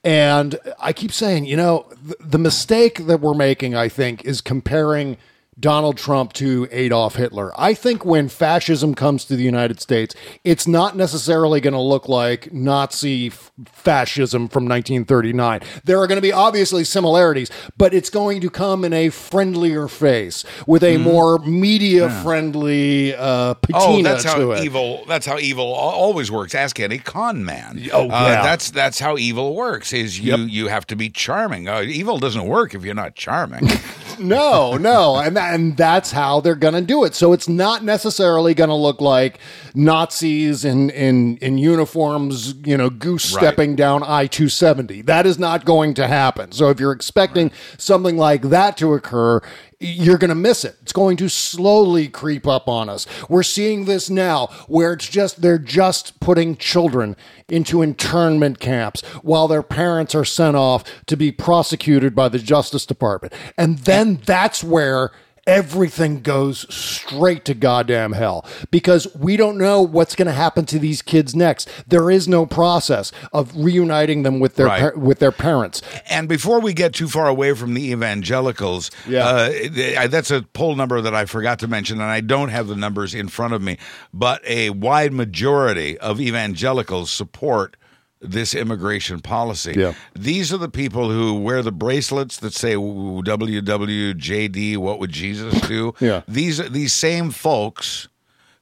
and I keep saying, you know, th- the mistake that we're making, I think, is comparing. Donald Trump to Adolf Hitler. I think when fascism comes to the United States, it's not necessarily going to look like Nazi f- fascism from 1939. There are going to be obviously similarities, but it's going to come in a friendlier face with a more media friendly uh, patina Oh, that's to how it. evil. That's how evil always works. Ask any con man. Oh, Uh, yeah. that's that's how evil works. Is you you have to be charming. Uh, evil doesn't work if you're not charming. *laughs* no, no, and and that's how they're going to do it. So it's not necessarily going to look like Nazis in in in uniforms, you know, goose Right. stepping down I two seventy. That is not going to happen. So if you're expecting something like that to occur. You're going to miss it. It's going to slowly creep up on us. We're seeing this now where it's just, they're just putting children into internment camps while their parents are sent off to be prosecuted by the Justice Department. And then that's where everything goes straight to goddamn hell because we don't know what's going to happen to these kids next. There is no process of reuniting them with their Right. par- with their parents. and before we get too far away from the evangelicals, Yeah. uh, that's a poll number that I forgot to mention, and I don't have the numbers in front of me. But a wide majority of evangelicals support this immigration policy. Yeah. These are the people who wear the bracelets that say WWJD, what would Jesus do? Yeah. These these same folks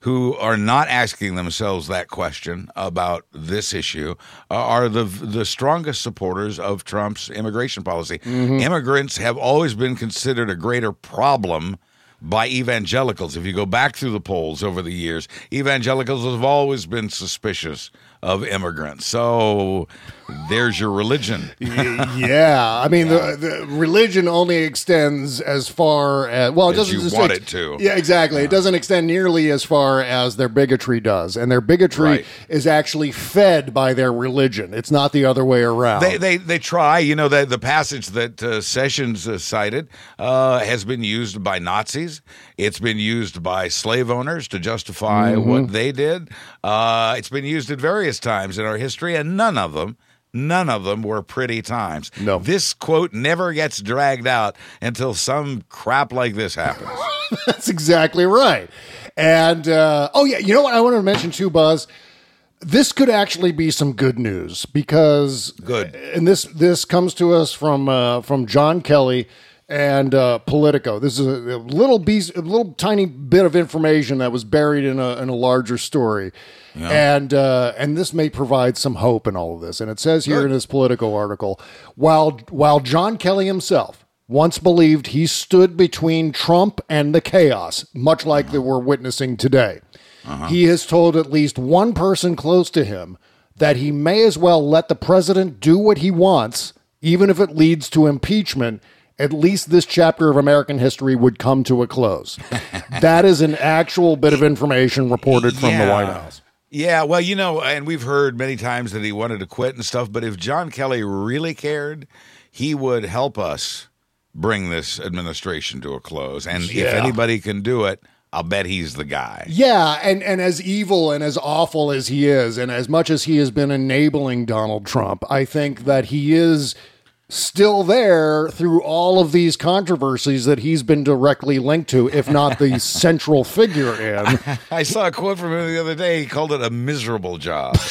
who are not asking themselves that question about this issue are the the strongest supporters of Trump's immigration policy. Mm-hmm. Immigrants have always been considered a greater problem by evangelicals. If you go back through the polls over the years, evangelicals have always been suspicious of immigrants. So there's your religion. *laughs* yeah, I mean the, the religion only extends as far as well. It doesn't you just want ex- it to. Yeah, exactly. It doesn't extend nearly as far as their bigotry does, and their bigotry Right. is actually fed by their religion. It's not the other way around. They, they they try. You know the the passage that uh, Sessions uh, cited uh, has been used by Nazis. It's been used by slave owners to justify Mhm. what they did. Uh, it's been used at various times in our history, and none of them. None of them were pretty times. No. This quote never gets dragged out until some crap like this happens. *laughs* That's exactly right. And uh, oh yeah, you know what I wanted to mention too, Buzz. This could actually be some good news because good, and this this comes to us from uh, from John Kelly and uh, Politico. This is a, a little piece, a little tiny bit of information that was buried in a in a larger story, and uh, and this may provide some hope in all of this. And it says here in this Politico article, while while John Kelly himself once believed he stood between Trump and the chaos, much like that we're witnessing today. He has told at least one person close to him that he may as well let the president do what he wants, even if it leads to impeachment, at least this chapter of American history would come to a close. *laughs* that is an actual bit of information reported from the White House. Yeah, well, you know, and we've heard many times that he wanted to quit and stuff, but if John Kelly really cared, he would help us bring this administration to a close. And if anybody can do it, I'll bet he's the guy. Yeah, and, and as evil and as awful as he is, and as much as he has been enabling Donald Trump, I think that he is still there through all of these controversies that he's been directly linked to, if not the *laughs* central figure in. *laughs* I saw a quote from him the other day. He called it a miserable job. *laughs*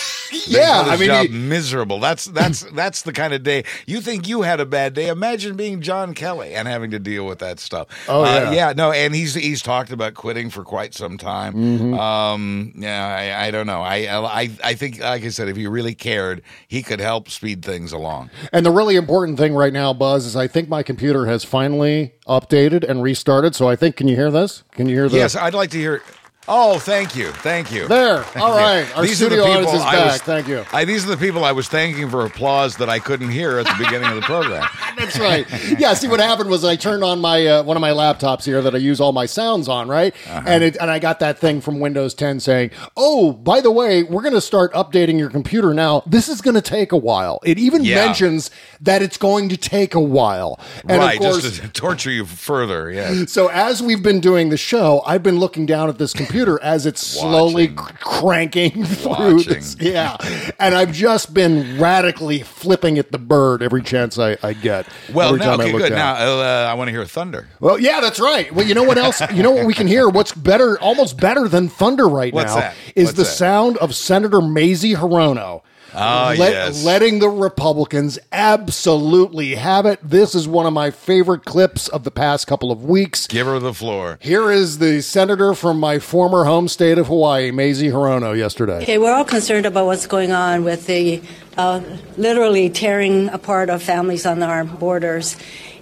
Yeah, I mean, job he- miserable. That's that's that's the kind of day you think you had a bad day. Imagine being John Kelly and having to deal with that stuff. Oh, Uh, yeah. yeah. No, and he's he's talked about quitting for quite some time. Mhm. Um, yeah, I, I don't know. I, I I think, like I said, if he really cared, he could help speed things along. And the really important thing right now, Buzz, is I think my computer has finally updated and restarted. So I think, can you hear this? Can you hear this? Yes, I'd like to hear. Oh, thank you, thank you. There. Thank *laughs* All you. Our These are the studio audience is back. was- Thank you. I, these are the people I was thanking for applause that I couldn't hear at the beginning of the program. *laughs* That's right. Yeah. See, what happened was I turned on my uh, one of my laptops here that I use all my sounds on, right? Uh-huh. And it and I got that thing from Windows 10 saying, "Oh, by the way, we're going to start updating your computer now. This is going to take a while." It even Yeah. mentions that it's going to take a while. And right, of course, just to torture you further. Yeah. so as we've been doing the show, I've been looking down at this computer as it's slowly cr- cranking *laughs* through Watching. this. Yeah. And I've just been radically flipping at the bird every chance I, I get. Well, every now, time I okay, look good. down. Now, uh, I want to hear thunder. Well, yeah, that's right. Well, you know what else? You know what we can hear? What's better, almost better than thunder right What's now that? is What's the that? sound of Senator Mazie Hirono. Ah, let- yes. Letting the Republicans absolutely have it. This is one of my favorite clips of the past couple of weeks. Give her the floor. Here is the senator from my former home state of Hawaii, Mazie Hirono, yesterday. Okay, we're all concerned about what's going on with the uh, literally tearing apart of families on our borders.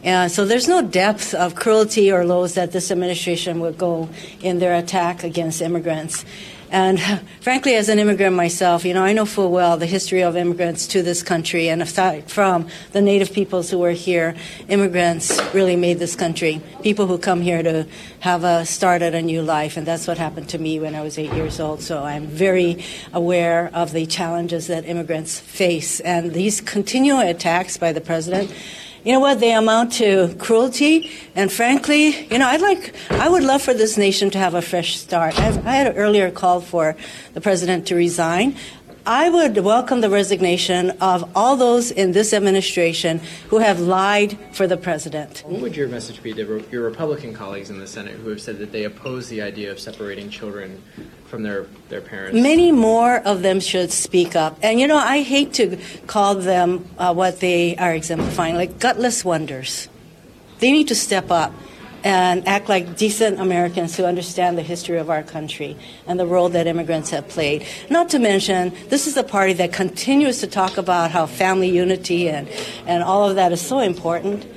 Uh, so there's no depth of cruelty or lows that this administration would go in their attack against immigrants. And *laughs* frankly, as an immigrant myself, you know, I know full well the history of immigrants to this country. And aside from the native peoples who were here, immigrants really made this country. People who come here to have a start at a new life. And that's what happened to me when I was eight years old. So I'm very aware of the challenges that immigrants face. And these continual attacks by the president you know what? They amount to cruelty. And frankly you know i'd like i would love for this nation to have a fresh start. I've, i had earlier called for the president to resign i would welcome the resignation of all those in this administration who have lied for the president What would your message be to your Republican colleagues in the Senate who have said that they oppose the idea of separating children from their, their parents? Many more of them should speak up. And you know, I hate to call them uh, what they are exemplifying, like gutless wonders. They need to step up and act like decent Americans who understand the history of our country and the role that immigrants have played. Not to mention, this is a party that continues to talk about how family unity and, and all of that is so important.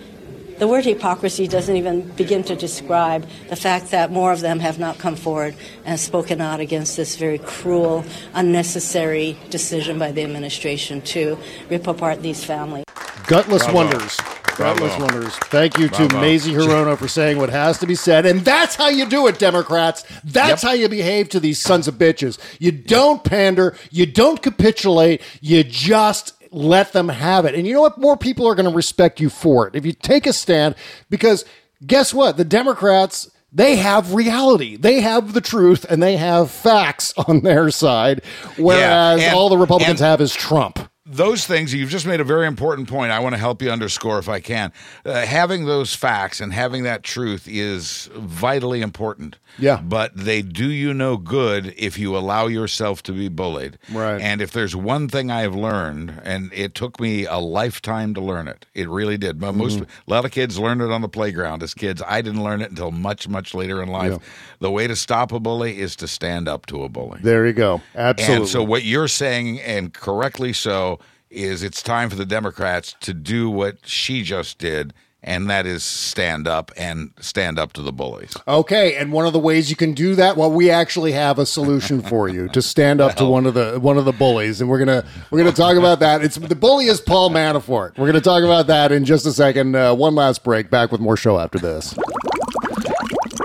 The word hypocrisy doesn't even begin to describe the fact that more of them have not come forward and spoken out against this very cruel, unnecessary decision by the administration to rip apart these families. Gutless Bravo. wonders. Bravo. wonders. Thank you to Bravo. Mazie Hirono for saying what has to be said. And that's how you do it, Democrats. That's Yep. how you behave to these sons of bitches. You don't pander. You don't capitulate. You just let them have it. And you know what? More people are going to respect you for it if you take a stand. Because guess what? The Democrats. They have reality. They have the truth and they have facts *laughs* on their side, whereas and- all the Republicans and- have is Trump. Those things you've just made a very important point i want to help you underscore if i can uh, having those facts and having that truth is vitally important Yeah. but they do you no good if you allow yourself to be bullied Right. and if there's one thing i have learned and it took me a lifetime to learn it it really did but most Mm-hmm. a lot of kids learned it on the playground as kids i didn't learn it until much much later in life Yeah. the way to stop a bully is to stand up to a bully There you go. Absolutely. and so what you're saying, and correctly so, is it's time for the Democrats to do what she just did and that is stand up and stand up to the bullies. Okay, and one of the ways you can do that, well, we actually have a solution for you to stand up to one of the one of the bullies, and we're gonna we're gonna talk about that. It's the bully is Paul Manafort. We're gonna talk about that in just a second. Uh, one last break. Back with more show after this.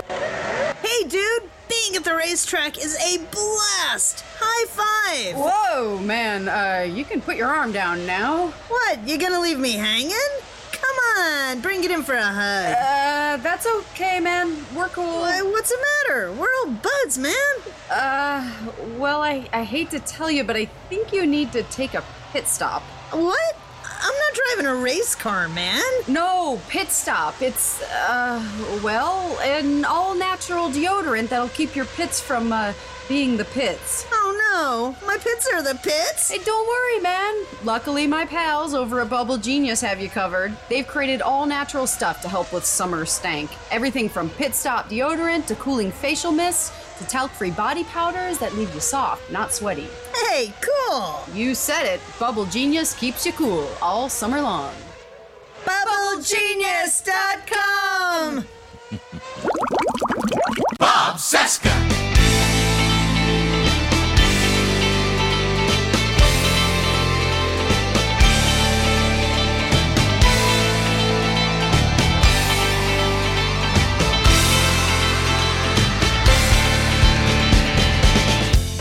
Hey, dude, being at the racetrack is a blast. High five. Whoa, man, uh, you can put your arm down now. What? You gonna leave me hanging? Come on, bring it in for a hug. Uh, that's okay, man. We're cool. Why, what's the matter? We're old buds, man. Uh, well, I, I hate to tell you, but I think you need to take a pit stop. What? I'm not driving a race car, man. No, pit stop. It's, uh, well, an all natural deodorant that'll keep your pits from, uh, being the pits. Oh no, my pits are the pits. Hey, don't worry, man. Luckily, my pals over at Bubble Genius have you covered. They've created all natural stuff to help with summer stank. Everything from pit stop deodorant to cooling facial mists to talc free body powders that leave you soft, not sweaty. Hey, cool. You said it. Bubble Genius keeps you cool all summer long. BubbleGenius.com. Bob Cesca.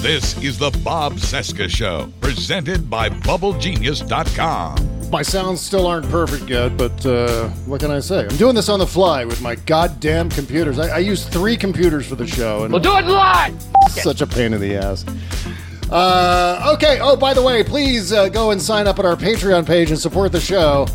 This is the Bob Cesca Show, presented by BubbleGenius.com. My sounds still aren't perfect yet, but uh, what can I say? I'm doing this on the fly with my goddamn computers. I, I use three computers for the show, and We'll do it live. *laughs* such a pain in the ass. Uh, okay. Oh, by the way, please uh, go and sign up at our Patreon page and support the show.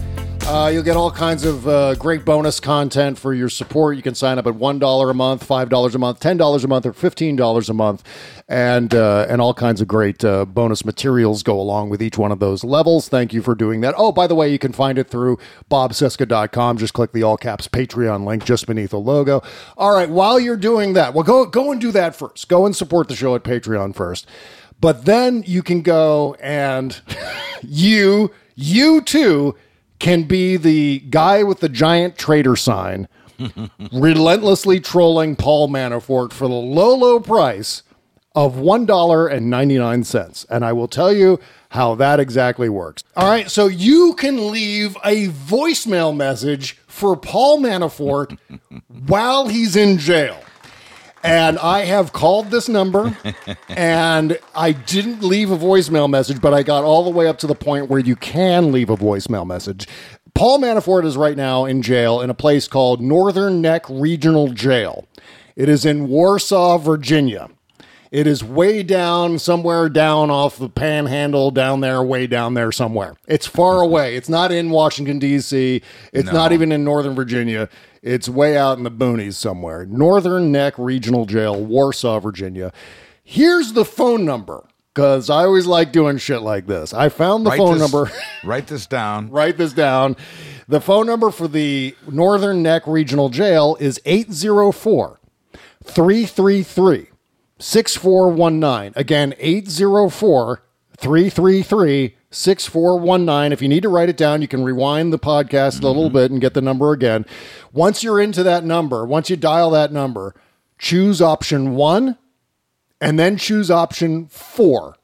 Uh, you'll get all kinds of uh, great bonus content for your support. You can sign up at one dollar a month, five dollars a month, ten dollars a month, or fifteen dollars a month, and uh, and all kinds of great uh, bonus materials go along with each one of those levels. Thank you for doing that. Oh, by the way, you can find it through bobcesca.com. Just click the all caps Patreon link just beneath the logo. All right, while you're doing that, well, go go and do that first. Go and support the show at Patreon first. But then you can go and *laughs* you you too can be the guy with the giant traitor sign *laughs* relentlessly trolling Paul Manafort for the low, low price of $1.99. And I will tell you how that exactly works. All right, so you can leave a voicemail message for Paul Manafort *laughs* while he's in jail. And I have called this number *laughs* and I didn't leave a voicemail message, but I got all the way up to the point where you can leave a voicemail message. Paul Manafort is right now in jail in a place called Northern Neck Regional Jail. It is in Warsaw, Virginia. It is way down, somewhere down off the panhandle, down there, way down there somewhere. It's far away. It's not in Washington, D.C., it's No. not even in Northern Virginia. It's way out in the boonies somewhere. Northern Neck Regional Jail, Warsaw, Virginia. Here's the phone number because I always like doing shit like this. I found the Write phone this- number. *laughs* Write this down. Write this down. The phone number for the Northern Neck Regional Jail is 804 333 6419. Again, 804 333 6419. If you need to write it down, you can rewind the podcast a little mm-hmm. bit and get the number again. Once you're into that number, once you dial that number, choose option one and then choose option 4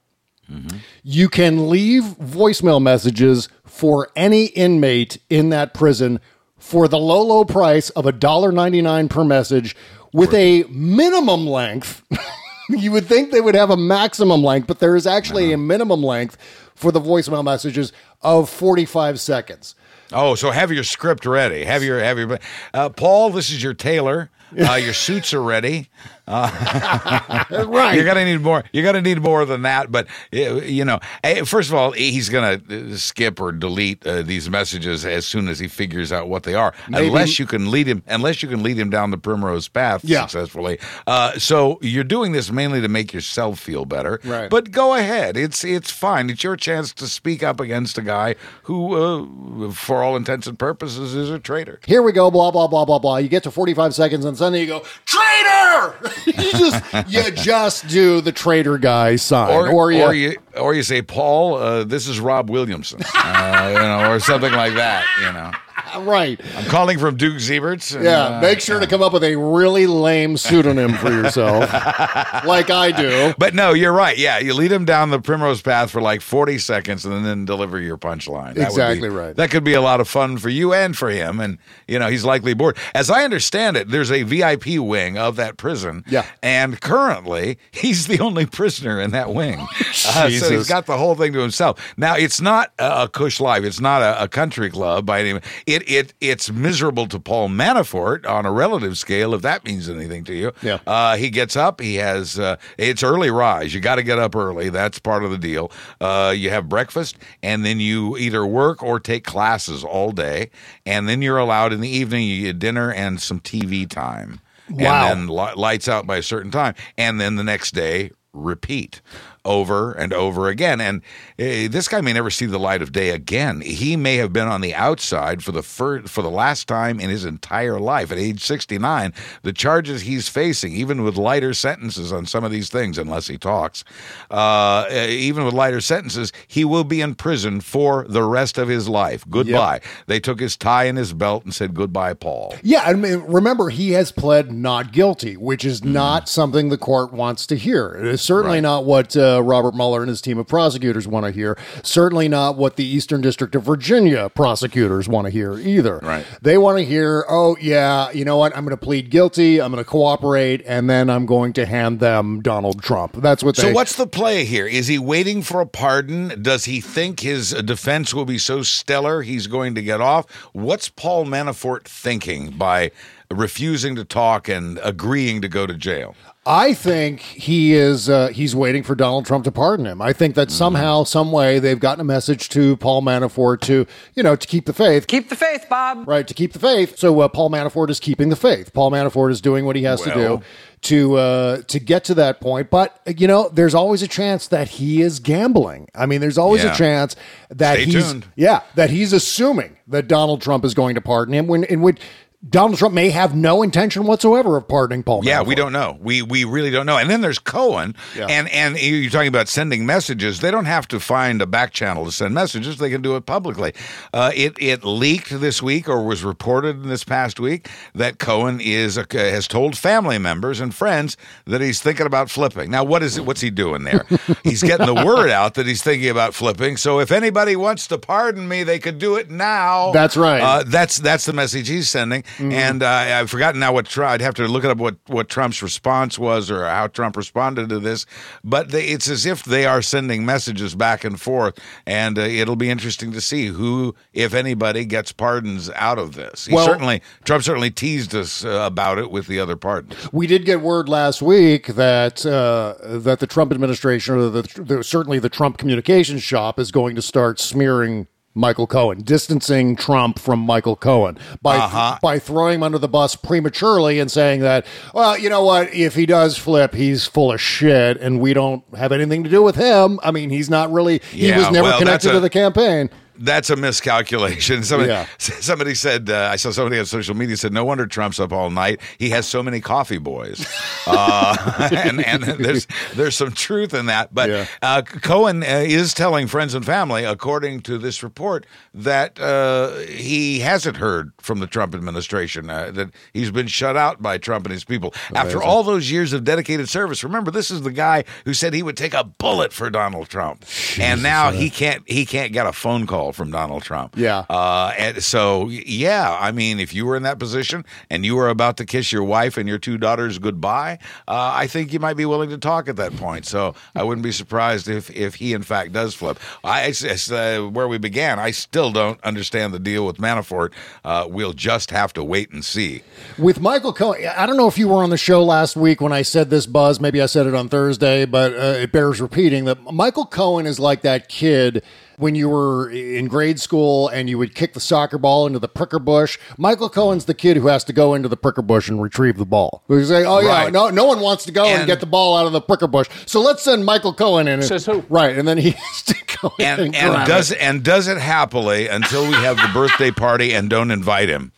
mm-hmm. You can leave voicemail messages for any inmate in that prison for the low, low price of $1.99 per message with a minimum length. *laughs* *laughs* you would think they would have a maximum length, but there is actually a minimum length for the voicemail messages of 45 seconds. Oh, so have your script ready. Have your have your uh, Paul. This is your tailor. *laughs* Uh, your suits are ready. Uh, *laughs* right. You're gonna need more. You're gonna need more than that. But uh, you know, eh, first of all, he's gonna skip or delete uh, these messages as soon as he figures out what they are. Maybe- Unless you can lead him. Unless you can lead him down the primrose path Yeah. successfully. Uh, so you're doing this mainly to make yourself feel better. Right. But go ahead. It's it's fine. It's your chance to speak up against a guy who, uh, for all intents and purposes, is a traitor. Here we go, blah, blah, blah, blah, blah. You get to 45 seconds and suddenly you go, traitor! *laughs* *laughs* you just you just do the traitor guy sign. Or, or, you, or you or you say, Paul, uh, this is Rob Williamson, uh, you know, or something like that. You know, right. I'm calling from Duke Zeiberts. and, Yeah, uh, make sure to come up with a really lame pseudonym for yourself, *laughs* like I do. But no, you're right. Yeah, you lead him down the primrose path for like 40 seconds and then deliver your punchline. That would be- Exactly right. That could be a lot of fun for you and for him. And, you know, he's likely bored. As I understand it, there's a VIP wing of that prison. Yeah. And currently, he's the only prisoner in that wing. *laughs* Uh, so he's got the whole thing to himself. Now, it's not a, a cush life. It's not a, a country club by any It it It's miserable to Paul Manafort on a relative scale, if that means anything to you. Yeah. Uh, he gets up. He has uh, it's early rise. You got to get up early. That's part of the deal. Uh, you have breakfast, and then you either work or take classes all day, and then you're allowed in the evening. You get dinner and some TV time. Wow. And then li- lights out by a certain time, and then the next day repeat over and over again. And uh, this guy may never see the light of day again. He may have been on the outside for the fir- for the last time in his entire life. At age 69, the charges he's facing, even with lighter sentences on some of these things, unless he talks, uh, uh, even with lighter sentences, he will be in prison for the rest of his life. Goodbye. They took his tie and his belt and said goodbye, Paul. Yeah, I mean, remember he has pled not guilty, which is not something the court wants to hear. It is certainly not what uh, Robert Mueller and his team of prosecutors want to hear. Certainly not what the Eastern District of Virginia prosecutors want to hear either. Right. They want to hear, oh yeah, you know what? I'm going to plead guilty. I'm going to cooperate, and then I'm going to hand them Donald Trump. That's what they. So what's the play here? Is he waiting for a pardon? Does he think his defense will be so stellar he's going to get off? What's Paul Manafort thinking by refusing to talk and agreeing to go to jail? I think he is. Uh, he's waiting for Donald Trump to pardon him. I think that somehow, some way, they've gotten a message to Paul Manafort to, you know, to keep the faith. Keep the faith, Bob. Right, to keep the faith. So uh, Paul Manafort is keeping the faith. Paul Manafort is doing what he has to do to uh, to get to that point. But you know, there's always a chance that he is gambling. I mean, there's always Yeah. a chance that Stay he's tuned. yeah that he's assuming that Donald Trump is going to pardon him when in which Donald Trump may have no intention whatsoever of pardoning Paul. Yeah, Manafort. we don't know. We we really don't know. And then there's Cohen, Yeah. and and you're talking about sending messages. They don't have to find a back channel to send messages. They can do it publicly. Uh, it it leaked this week, or was reported in this past week, that Cohen is a, has told family members and friends that he's thinking about flipping. Now, what is it? What's he doing there? *laughs* he's getting the word out that he's thinking about flipping. So if anybody wants to pardon me, they could do it now. That's right. Uh, that's that's the message he's sending. And uh, I've forgotten now what. I'd have to look up what what Trump's response was or how Trump responded to this. But they, it's as if they are sending messages back and forth, and uh, it'll be interesting to see who, if anybody, gets pardons out of this. He Well- certainly Trump certainly teased us uh, about it with the other pardons. We did get word last week that uh, that the Trump administration, or the, the certainly the Trump communications shop, is going to start smearing Michael Cohen, distancing Trump from Michael Cohen by Uh-huh. by throwing him under the bus prematurely and saying that, well, you know what, if he does flip, he's full of shit, and we don't have anything to do with him. I mean, he's not really. He was never well, connected that's to the campaign. That's a miscalculation. *laughs* Somebody, Yeah. *laughs* somebody said, uh, I saw somebody on social media said, no wonder Trump's up all night. He has so many coffee boys. *laughs* Uh, and and there's, there's some truth in that. But Yeah. uh, Cohen uh, is telling friends and family, according to this report, that uh, he hasn't heard from the Trump administration, uh, that he's been shut out by Trump and his people. After all those years of dedicated service, remember, this is the guy who said he would take a bullet for Donald Trump. and now he can't he can't get a phone call from Donald Trump. Yeah. Uh, and so, yeah, I mean, if you were in that position and you were about to kiss your wife and your two daughters goodbye, uh, I think you might be willing to talk at that point. So I wouldn't be surprised if, if he, in fact, does flip. I, it's, it's, uh, where we began, I still don't understand the deal with Manafort. Uh, we'll just have to wait and see. With Michael Cohen, I don't know if you were on the show last week when I said this, Buzz. Maybe I said it on Thursday, but uh, it bears repeating that Michael Cohen is like that kid when you were in grade school and you would kick the soccer ball into the pricker bush. Michael Cohen's the kid who has to go into the pricker bush and retrieve the ball. We say, oh yeah, Right. no, no one wants to go and, And- get the ball out of the pricker bush, so let's send Michael Cohen in. Says who? Right, and then he *laughs* has to go in and, and, and does it. and does it happily until we have the birthday party and don't invite him.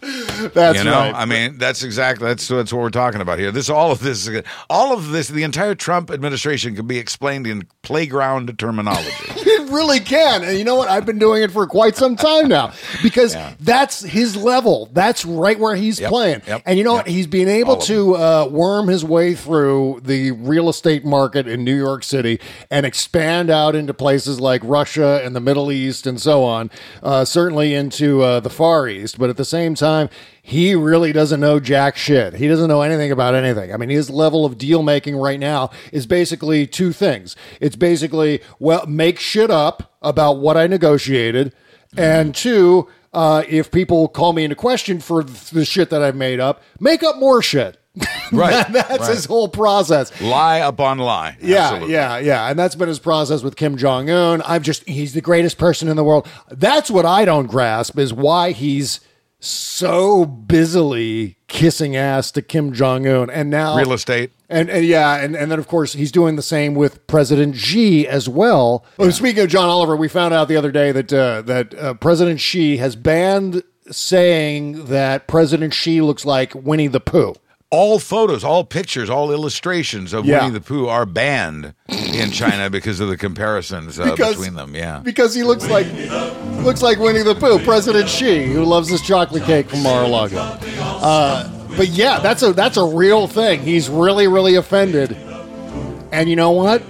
That's you know, right. I mean, that's exactly that's that's what we're talking about here. This all of this, all of this, the entire Trump administration can be explained in playground terminology. *laughs* It really can. And you know what? I've been doing it for quite some time now because that's his level. That's right where he's Yep, playing. yep, and you know what? He's been able All to uh, worm his way through the real estate market in New York City and expand out into places like Russia and the Middle East and so on, uh, certainly into uh, the Far East. But at the same time, he really doesn't know jack shit. He doesn't know anything about anything. I mean, his level of deal making right now is basically two things. It's basically, well, make shit up about what I negotiated, and two, uh, if people call me into question for the shit that I've made up, make up more shit. *laughs* Right, That's right. his whole process. lie upon lie. Yeah, Absolutely. yeah, yeah. And that's been his process with Kim Jong Un. I'm just, he's the greatest person in the world. That's what I don't grasp is why he's so busily kissing ass to Kim Jong Un. And now, Real estate. and, and yeah, and, and then of course he's doing the same with President Xi as well. Oh, speaking of John Oliver, we found out the other day that uh, that uh, President Xi has banned saying that President Xi looks like Winnie the Pooh. All photos, all pictures, all illustrations of Yeah. Winnie the Pooh are banned in China because of the comparisons uh, Because- between them. Yeah. because he looks like looks like Winnie the Pooh, President Xi, who loves his chocolate cake from Mar-a-Lago. Uh, but yeah, that's a that's a real thing. He's really really offended, and you know what?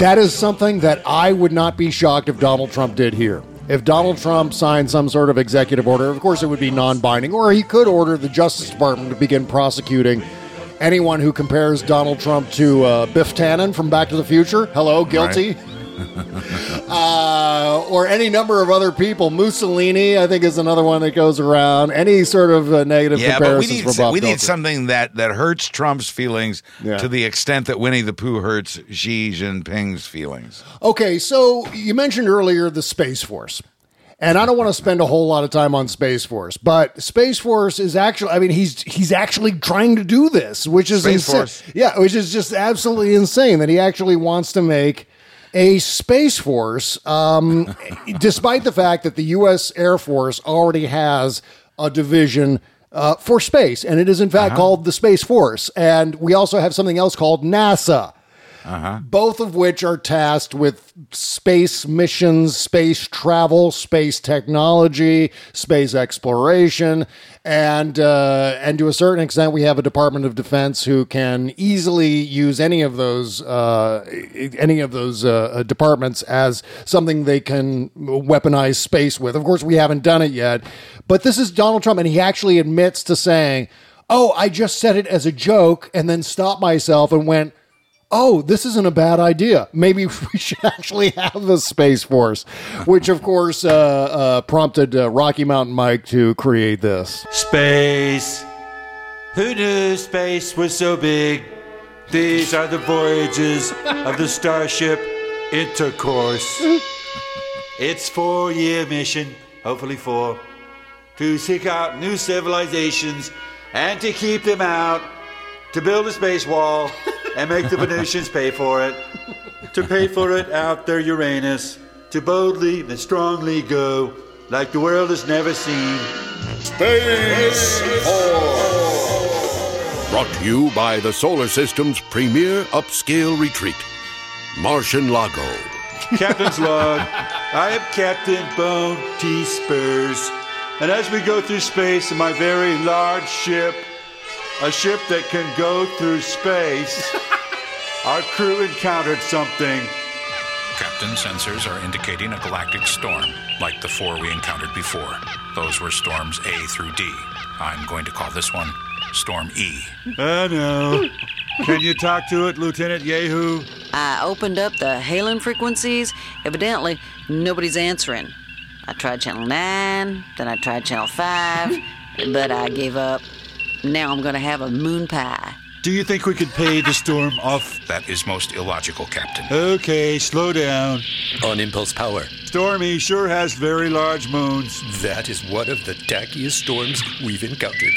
That is something that I would not be shocked if Donald Trump did here. If Donald Trump signed some sort of executive order, of course it would be non-binding, or he could order the Justice Department to begin prosecuting anyone who compares Donald Trump to uh, Biff Tannen from Back to the Future. Hello, guilty uh, or any number of other people. Mussolini, I think, is another one that goes around. Any sort of uh, negative Yeah, but we need we need something that that hurts Trump's feelings Yeah. to the extent that Winnie the Pooh hurts Xi Jinping's feelings. Okay, so you mentioned earlier the Space Force. And I don't want to spend a whole lot of time on Space Force, but Space Force is actually I mean he's he's actually trying to do this, which is Space insane. Force. Yeah, which is just absolutely insane that he actually wants to make a Space Force um, *laughs* despite the fact that the US Air Force already has a division uh, for space and it is in fact called the Space Force. And we also have something else called NASA both of which are tasked with space missions, space travel, space technology, space exploration, and uh, and to a certain extent, we have a Department of Defense who can easily use any of those uh, any of those uh, departments as something they can weaponize space with. Of course, we haven't done it yet, but this is Donald Trump, and he actually admits to saying. Oh, I just said it as a joke and then stopped myself and went, oh, this isn't a bad idea. Maybe *laughs* we should actually have a Space Force, which of course uh, uh, prompted uh, Rocky Mountain Mike to create this. Space. Who knew space was so big? These are the voyages of the Starship Intercourse. Its four year mission, hopefully four, to seek out new civilizations and to keep them out, to build a space wall and make the Venusians pay for it, to pay for it out their Uranus, to boldly and strongly go like the world has never seen. Space Brought to you by the solar system's premier upscale retreat, Martian Lago. Captain's log. I am Captain Bone T. Spurs. And as we go through space in my very large ship, a ship that can go through space, *laughs* our crew encountered something. Captain, sensors are indicating a galactic storm, like the four we encountered before. Those were storms A through D. I'm going to call this one Storm E. I know. Can you talk to it, Lieutenant Yehu? I opened up the hailing frequencies. Evidently, nobody's answering. I tried channel 9, then I tried channel 5, but I gave up. Now I'm gonna have a moon pie. Do you think we could pay the storm off? That is most illogical, Captain. Okay, slow down. On impulse power. Stormy sure has very large moons. That is one of the tackiest storms we've encountered.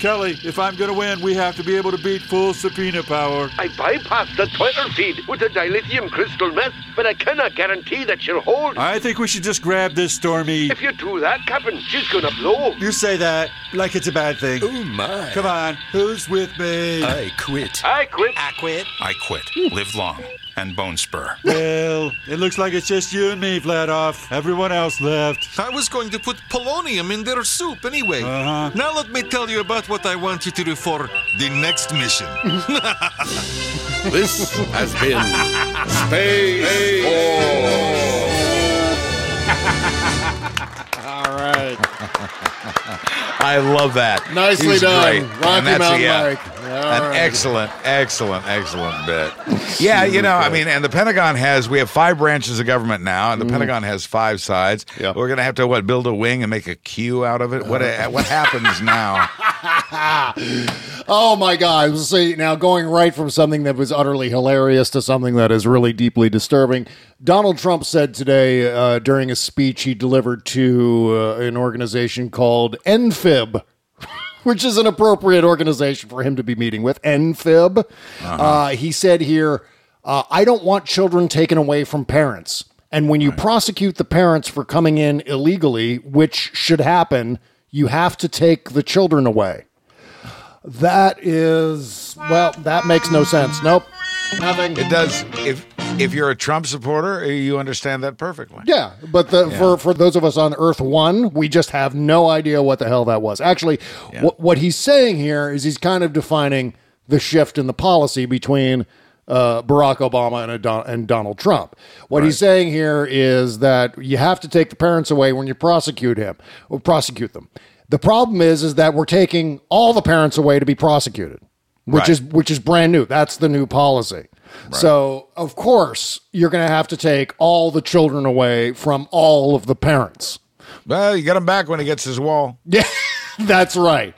Kelly, if I'm gonna win, we have to be able to beat full subpoena power. I bypassed the Twitter feed with the dilithium crystal meth, but I cannot guarantee that she'll hold. I think we should just grab this Stormy. If you do that, Captain, she's gonna blow. You say that like it's a bad thing. Oh my. Come on, who's with me? I quit. I quit. I quit. I quit. Live long. And Bone Spur. Well, it looks like it's just you and me, Vladoff. Everyone else left. I was going to put polonium in their soup anyway. Uh-huh. Now let me tell you about what I want you to do for the next mission. *laughs* This has been Space *laughs* All right. I love that. Nicely He's done, great. Rocky And that's Mountain yeah, Mike. All An right. excellent, excellent, excellent bit. Yeah, you know, I mean, and the Pentagon has, we have five branches of government now, and the Mm. Pentagon has five sides. We're going to have to, what, build a wing and make a queue out of it? What, what happens now? *laughs* oh my God! See now, going right from something that was utterly hilarious to something that is really deeply disturbing. Donald Trump said today uh, during a speech he delivered to uh, an organization called NFIB. *laughs* Which is an appropriate organization for him to be meeting with. NFIB. uh he said here, uh, I don't want children taken away from parents. And when you prosecute the parents for coming in illegally, which should happen, you have to take the children away. That is, well, that makes no sense. Nope. Nothing. It does. If if you're a Trump supporter, you understand that perfectly. Yeah, but the, Yeah. for for those of us on Earth One, we just have no idea what the hell that was. Actually, what what he's saying here is he's kind of defining the shift in the policy between uh, Barack Obama and, a Don- and Donald Trump. What he's saying here is that you have to take the parents away when you prosecute him or prosecute them. The problem is, is that we're taking all the parents away to be prosecuted, which Right. is which is brand new. That's the new policy. So of course you're going to have to take all the children away from all of the parents. Well, you get him back when he gets his wall. Yeah, *laughs* that's right.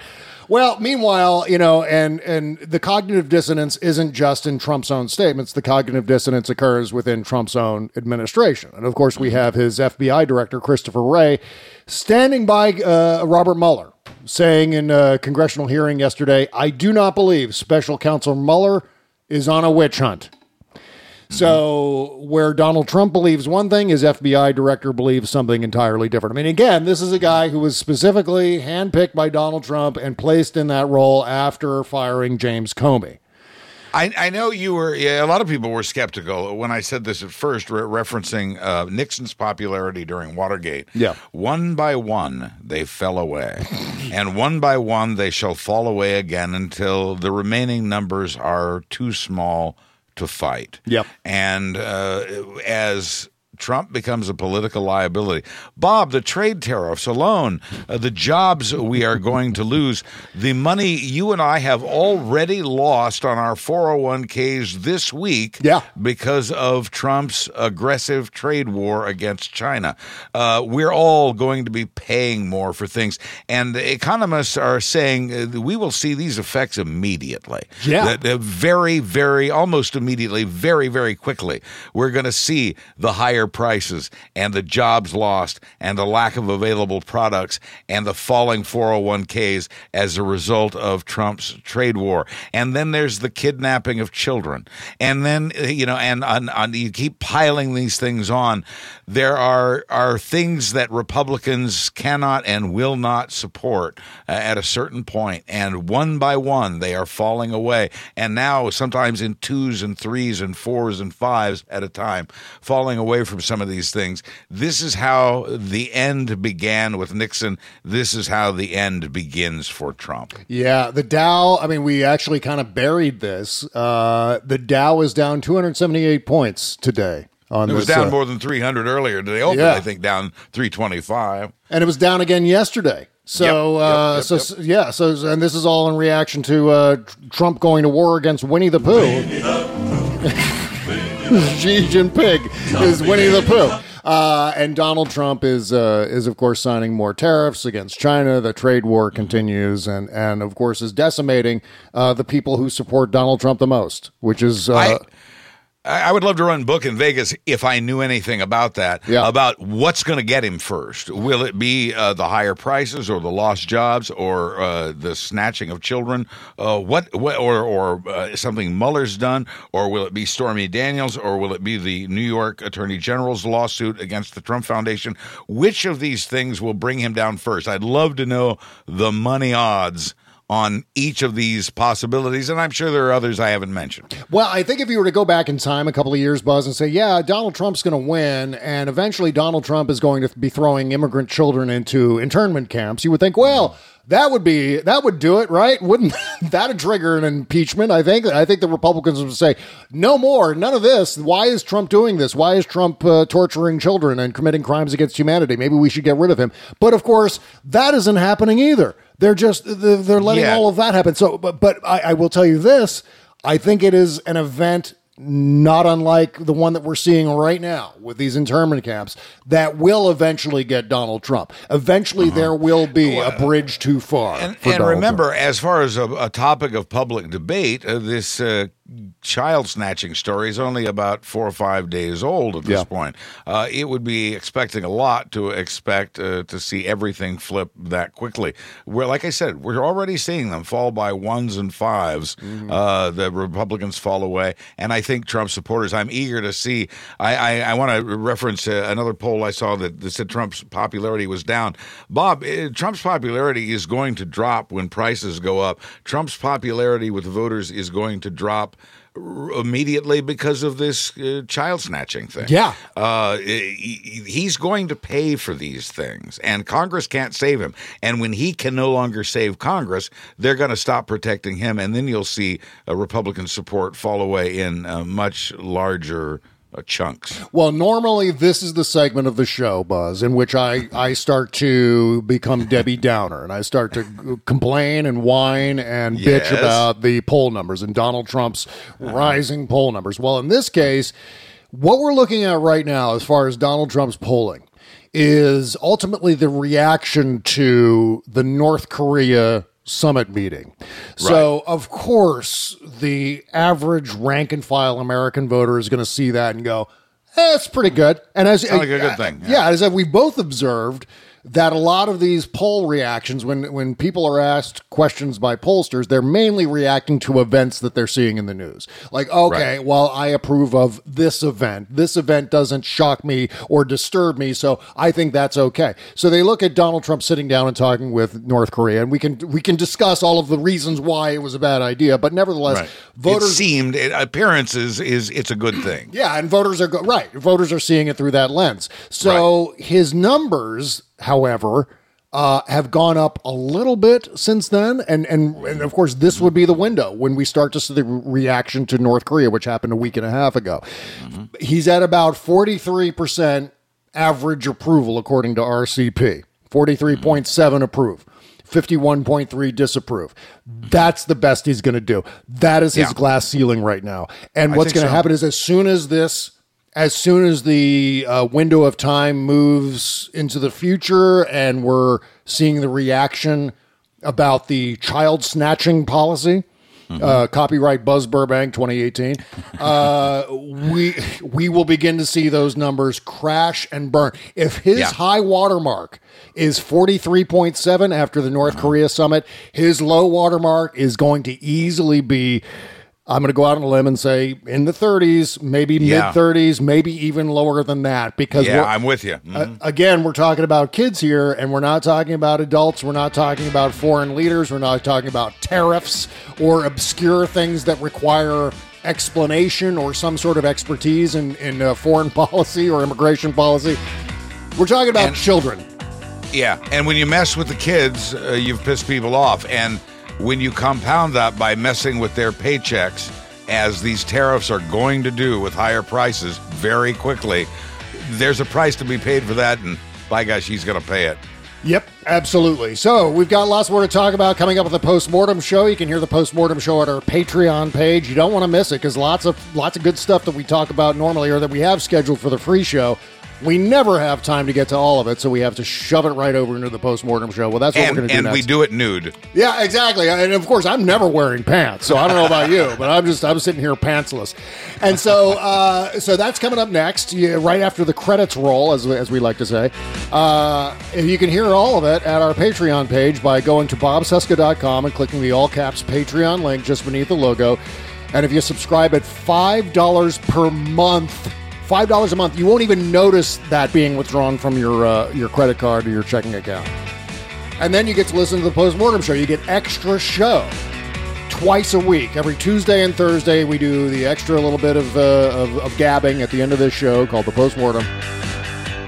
Well, meanwhile, you know, and and the cognitive dissonance isn't just in Trump's own statements. The cognitive dissonance occurs within Trump's own administration, and of course, we have his FBI director Christopher Wray standing by uh, Robert Mueller, saying in a congressional hearing yesterday, "I do not believe Special Counsel Mueller is on a witch hunt." So, where Donald Trump believes one thing, his FBI director believes something entirely different. I mean, again, this is a guy who was specifically handpicked by Donald Trump and placed in that role after firing James Comey. I, I know you were. Yeah, a lot of people were skeptical when I said this at first, re- referencing uh, Nixon's popularity during Watergate. Yeah. One by one, they fell away, *laughs* and one by one, they shall fall away again until the remaining numbers are too small to fight. Yep. And uh, as Trump becomes a political liability. Bob, the trade tariffs alone, uh, the jobs we are going to lose, the money you and I have already lost on our 401ks this week yeah. because of Trump's aggressive trade war against China. Uh, we're all going to be paying more for things. And economists are saying uh, we will see these effects immediately. Yeah. Very, very, almost immediately, very, very quickly, we're going to see the higher prices and the jobs lost and the lack of available products and the falling 401ks as a result of Trump's trade war. And then there's the kidnapping of children. And then, you know, and on, on, you keep piling these things on. There are, are things that Republicans cannot and will not support uh, at a certain point. And one by one, they are falling away. And now, sometimes in twos and threes and fours and fives at a time, falling away from some of these things. This is how the end began with Nixon. This is how the end begins for Trump. Yeah, the Dow, I mean, we actually kind of buried this. Uh, the Dow is down 278 points today. On It was this, down uh, more than 300 earlier. They opened, Yeah. I think, down 325. and it was down again yesterday. So, Yep, uh, yep, so yep, yeah, so and this is all in reaction to uh, Trump going to war against Winnie the Pooh. *laughs* Xi Jinping is Winnie the Pooh. Uh, and Donald Trump is uh, is of course signing more tariffs against China. The trade war continues, and and of course is decimating uh, the people who support Donald Trump the most, which is. Uh, I- I I would love to run book in Vegas if I knew anything about that. About what's going to get him first. Will it be uh, the higher prices, or the lost jobs, or uh, the snatching of children? Uh, what, what, or or uh, something Mueller's done, or will it be Stormy Daniels, or will it be the New York Attorney General's lawsuit against the Trump Foundation? Which of these things will bring him down first? I'd love to know the money odds on each of these possibilities, and I'm sure there are others I haven't mentioned. Well, I think if you were to go back in time a couple of years, Buzz, and say, yeah, Donald Trump's going to win, and eventually Donald Trump is going to be throwing immigrant children into internment camps, you would think, well, that would be that would do it, right? Wouldn't *laughs* that trigger an impeachment? I think I think the Republicans would say, no more, none of this. Why is Trump doing this? Why is Trump uh, torturing children and committing crimes against humanity? Maybe we should get rid of him. But of course, that isn't happening either. They're just they're, letting Yeah. all of that happen. So, but but I, I will tell you this: I think it is an event not unlike the one that we're seeing right now with these internment camps that will eventually get Donald Trump. Eventually, there will be a bridge too far. Uh-huh. And, and remember, Trump. as far as a, a topic of public debate, uh, this uh, child snatching story is only about four or five days old at this Yeah. point. Uh, it would be expecting a lot to expect uh, to see everything flip that quickly. Where, like I said, we're already seeing them fall by ones and 5s Mm-hmm. Uh, the Republicans fall away, and I think Trump supporters. I'm eager to see. I I, I want to reference uh, another poll I saw that, that said Trump's popularity was down. Bob, uh, Trump's popularity is going to drop when prices go up. Trump's popularity with voters is going to drop immediately because of this uh, child snatching thing. Yeah. Uh, he- he's going to pay for these things, and Congress can't save him. And when he can no longer save Congress, they're going to stop protecting him, and then you'll see uh, Republican support fall away in uh, much larger Uh, chunks. Well, normally this is the segment of the show, Buzz, in which I, I start to become Debbie Downer and I start to complain and whine and Yes. bitch about the poll numbers and Donald Trump's uh-huh. rising poll numbers. Well, in this case, what we're looking at right now, as far as Donald Trump's polling, is ultimately the reaction to the North Korea summit meeting. So, of course, the average rank and file American voter is going to see that and go, eh, "It's pretty good." And as Sounds like a good thing, yeah, as we both observed that a lot of these poll reactions when when people are asked questions by pollsters they're mainly reacting to events that they're seeing in the news like okay Right. well i approve of this event this event doesn't shock me or disturb me so i think that's okay so they look at donald trump sitting down and talking with north korea and we can we can discuss all of the reasons why it was a bad idea but nevertheless Right. voters it seemed it, appearances is it's a good thing. yeah, and voters are go- right. Voters are seeing it through that lens. So his numbers, however, uh, have gone up a little bit since then, and, and and of course this would be the window when we start to see the reaction to North Korea, which happened a week and a half ago. He's at about forty three percent average approval according to RCP, forty three point seven approve. 51.3 disapprove. That's the best he's going to do. That is his Yeah. glass ceiling right now. And I what's going to so. happen is as soon as this as soon as the uh, window of time moves into the future and we're seeing the reaction about the child snatching policy Mm-hmm. uh, copyright Buzz Burbank 2018 uh, we we will begin to see those numbers crash and burn if his Yeah. high watermark is 43.7 after the North Korea summit his low watermark is going to easily be I'm going to go out on a limb and say in the 30s, maybe Yeah. mid 30s, maybe even lower than that. Because Yeah, I'm with you. Mhm. uh, again, we're talking about kids here, and we're not talking about adults. We're not talking about foreign leaders. We're not talking about tariffs or obscure things that require explanation or some sort of expertise in, in uh, foreign *laughs* policy or immigration policy. We're talking about And- children. Yeah, and when you mess with the kids, uh, you've pissed people off. And when you compound that by messing with their paychecks, as these tariffs are going to do with higher prices very quickly, there's a price to be paid for that. And by gosh, he's going to pay it. Yep, absolutely. So we've got lots more to talk about coming up with the postmortem show. You can hear the postmortem show at our Patreon page. You don't want to miss it because lots of lots of good stuff that we talk about normally or that we have scheduled for the free show We never have time to get to all of it, so we have to shove it right over into the postmortem show. Well, that's what we're going to do and next. we do it nude. Yeah, exactly. And of course, I'm never wearing pants, so I don't know about you, but I'm just I'm sitting here pantsless. And so, uh, so that's coming up next, right after the credits roll, as as we like to say. Uh, you can hear all of it at our Patreon page by going to bobcesca.com and clicking the all caps Patreon link just beneath the logo. And if you subscribe at five dollars per month. Five dollars a month. You won't even notice that being withdrawn from your uh, your credit card or your checking account. And then you get to listen to the postmortem show. You get extra show twice a week. Every Tuesday and Thursday, we do the extra little bit of, uh, of, of gabbing at the end of this show called the postmortem.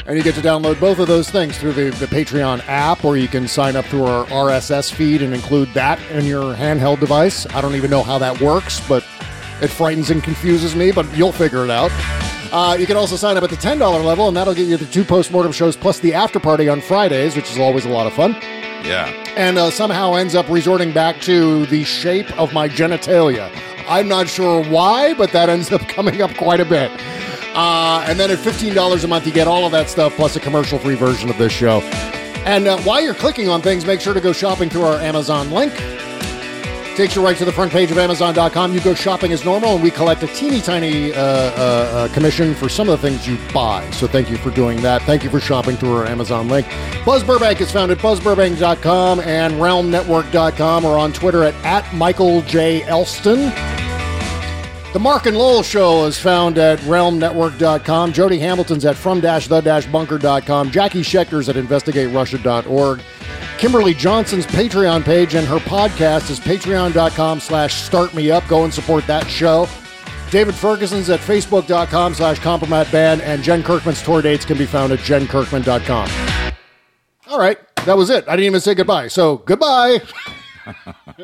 And you get to download both of those things through the, the Patreon app, or you can sign up through our RSS feed and include that in your handheld device. I don't even know how that works, but it frightens and confuses me, but you'll figure it out. Uh, you can also sign up at the $10 level, and that'll get you the two postmortem shows plus the after party on Fridays, which is always a lot of fun Yeah. and uh, somehow ends up resorting back to the shape of my genitalia. I'm not sure why, but that ends up *laughs* coming up quite a bit. Uh, and then at $15 a month, you get all of that stuff plus a commercial free version of this show. And uh, while you're clicking on things, make sure to go shopping through our Amazon link. Takes you right to the front page of Amazon.com. You go shopping as normal, and we collect a teeny tiny uh, uh, uh, commission for some of the things you buy. So thank you for doing that. Thank you for shopping through our Amazon link. Buzz Burbank is found at buzzburbank.com and realmnetwork.com or on Twitter at, at Michael J. Elston. The Mark and Lowell Show is found at realmnetwork.com. Jody Hamilton's at from-the-bunker.com. Jackie Schechter's at investigaterussia.org. Kimberly Johnson's Patreon page and her podcast is patreon.com slash startmeup. Go and support that show. David Ferguson's at facebook.com slash compromatband and Jen Kirkman's tour dates can be found at jenkirkman.com. All right, that was it. I didn't even say goodbye. So goodbye. *laughs*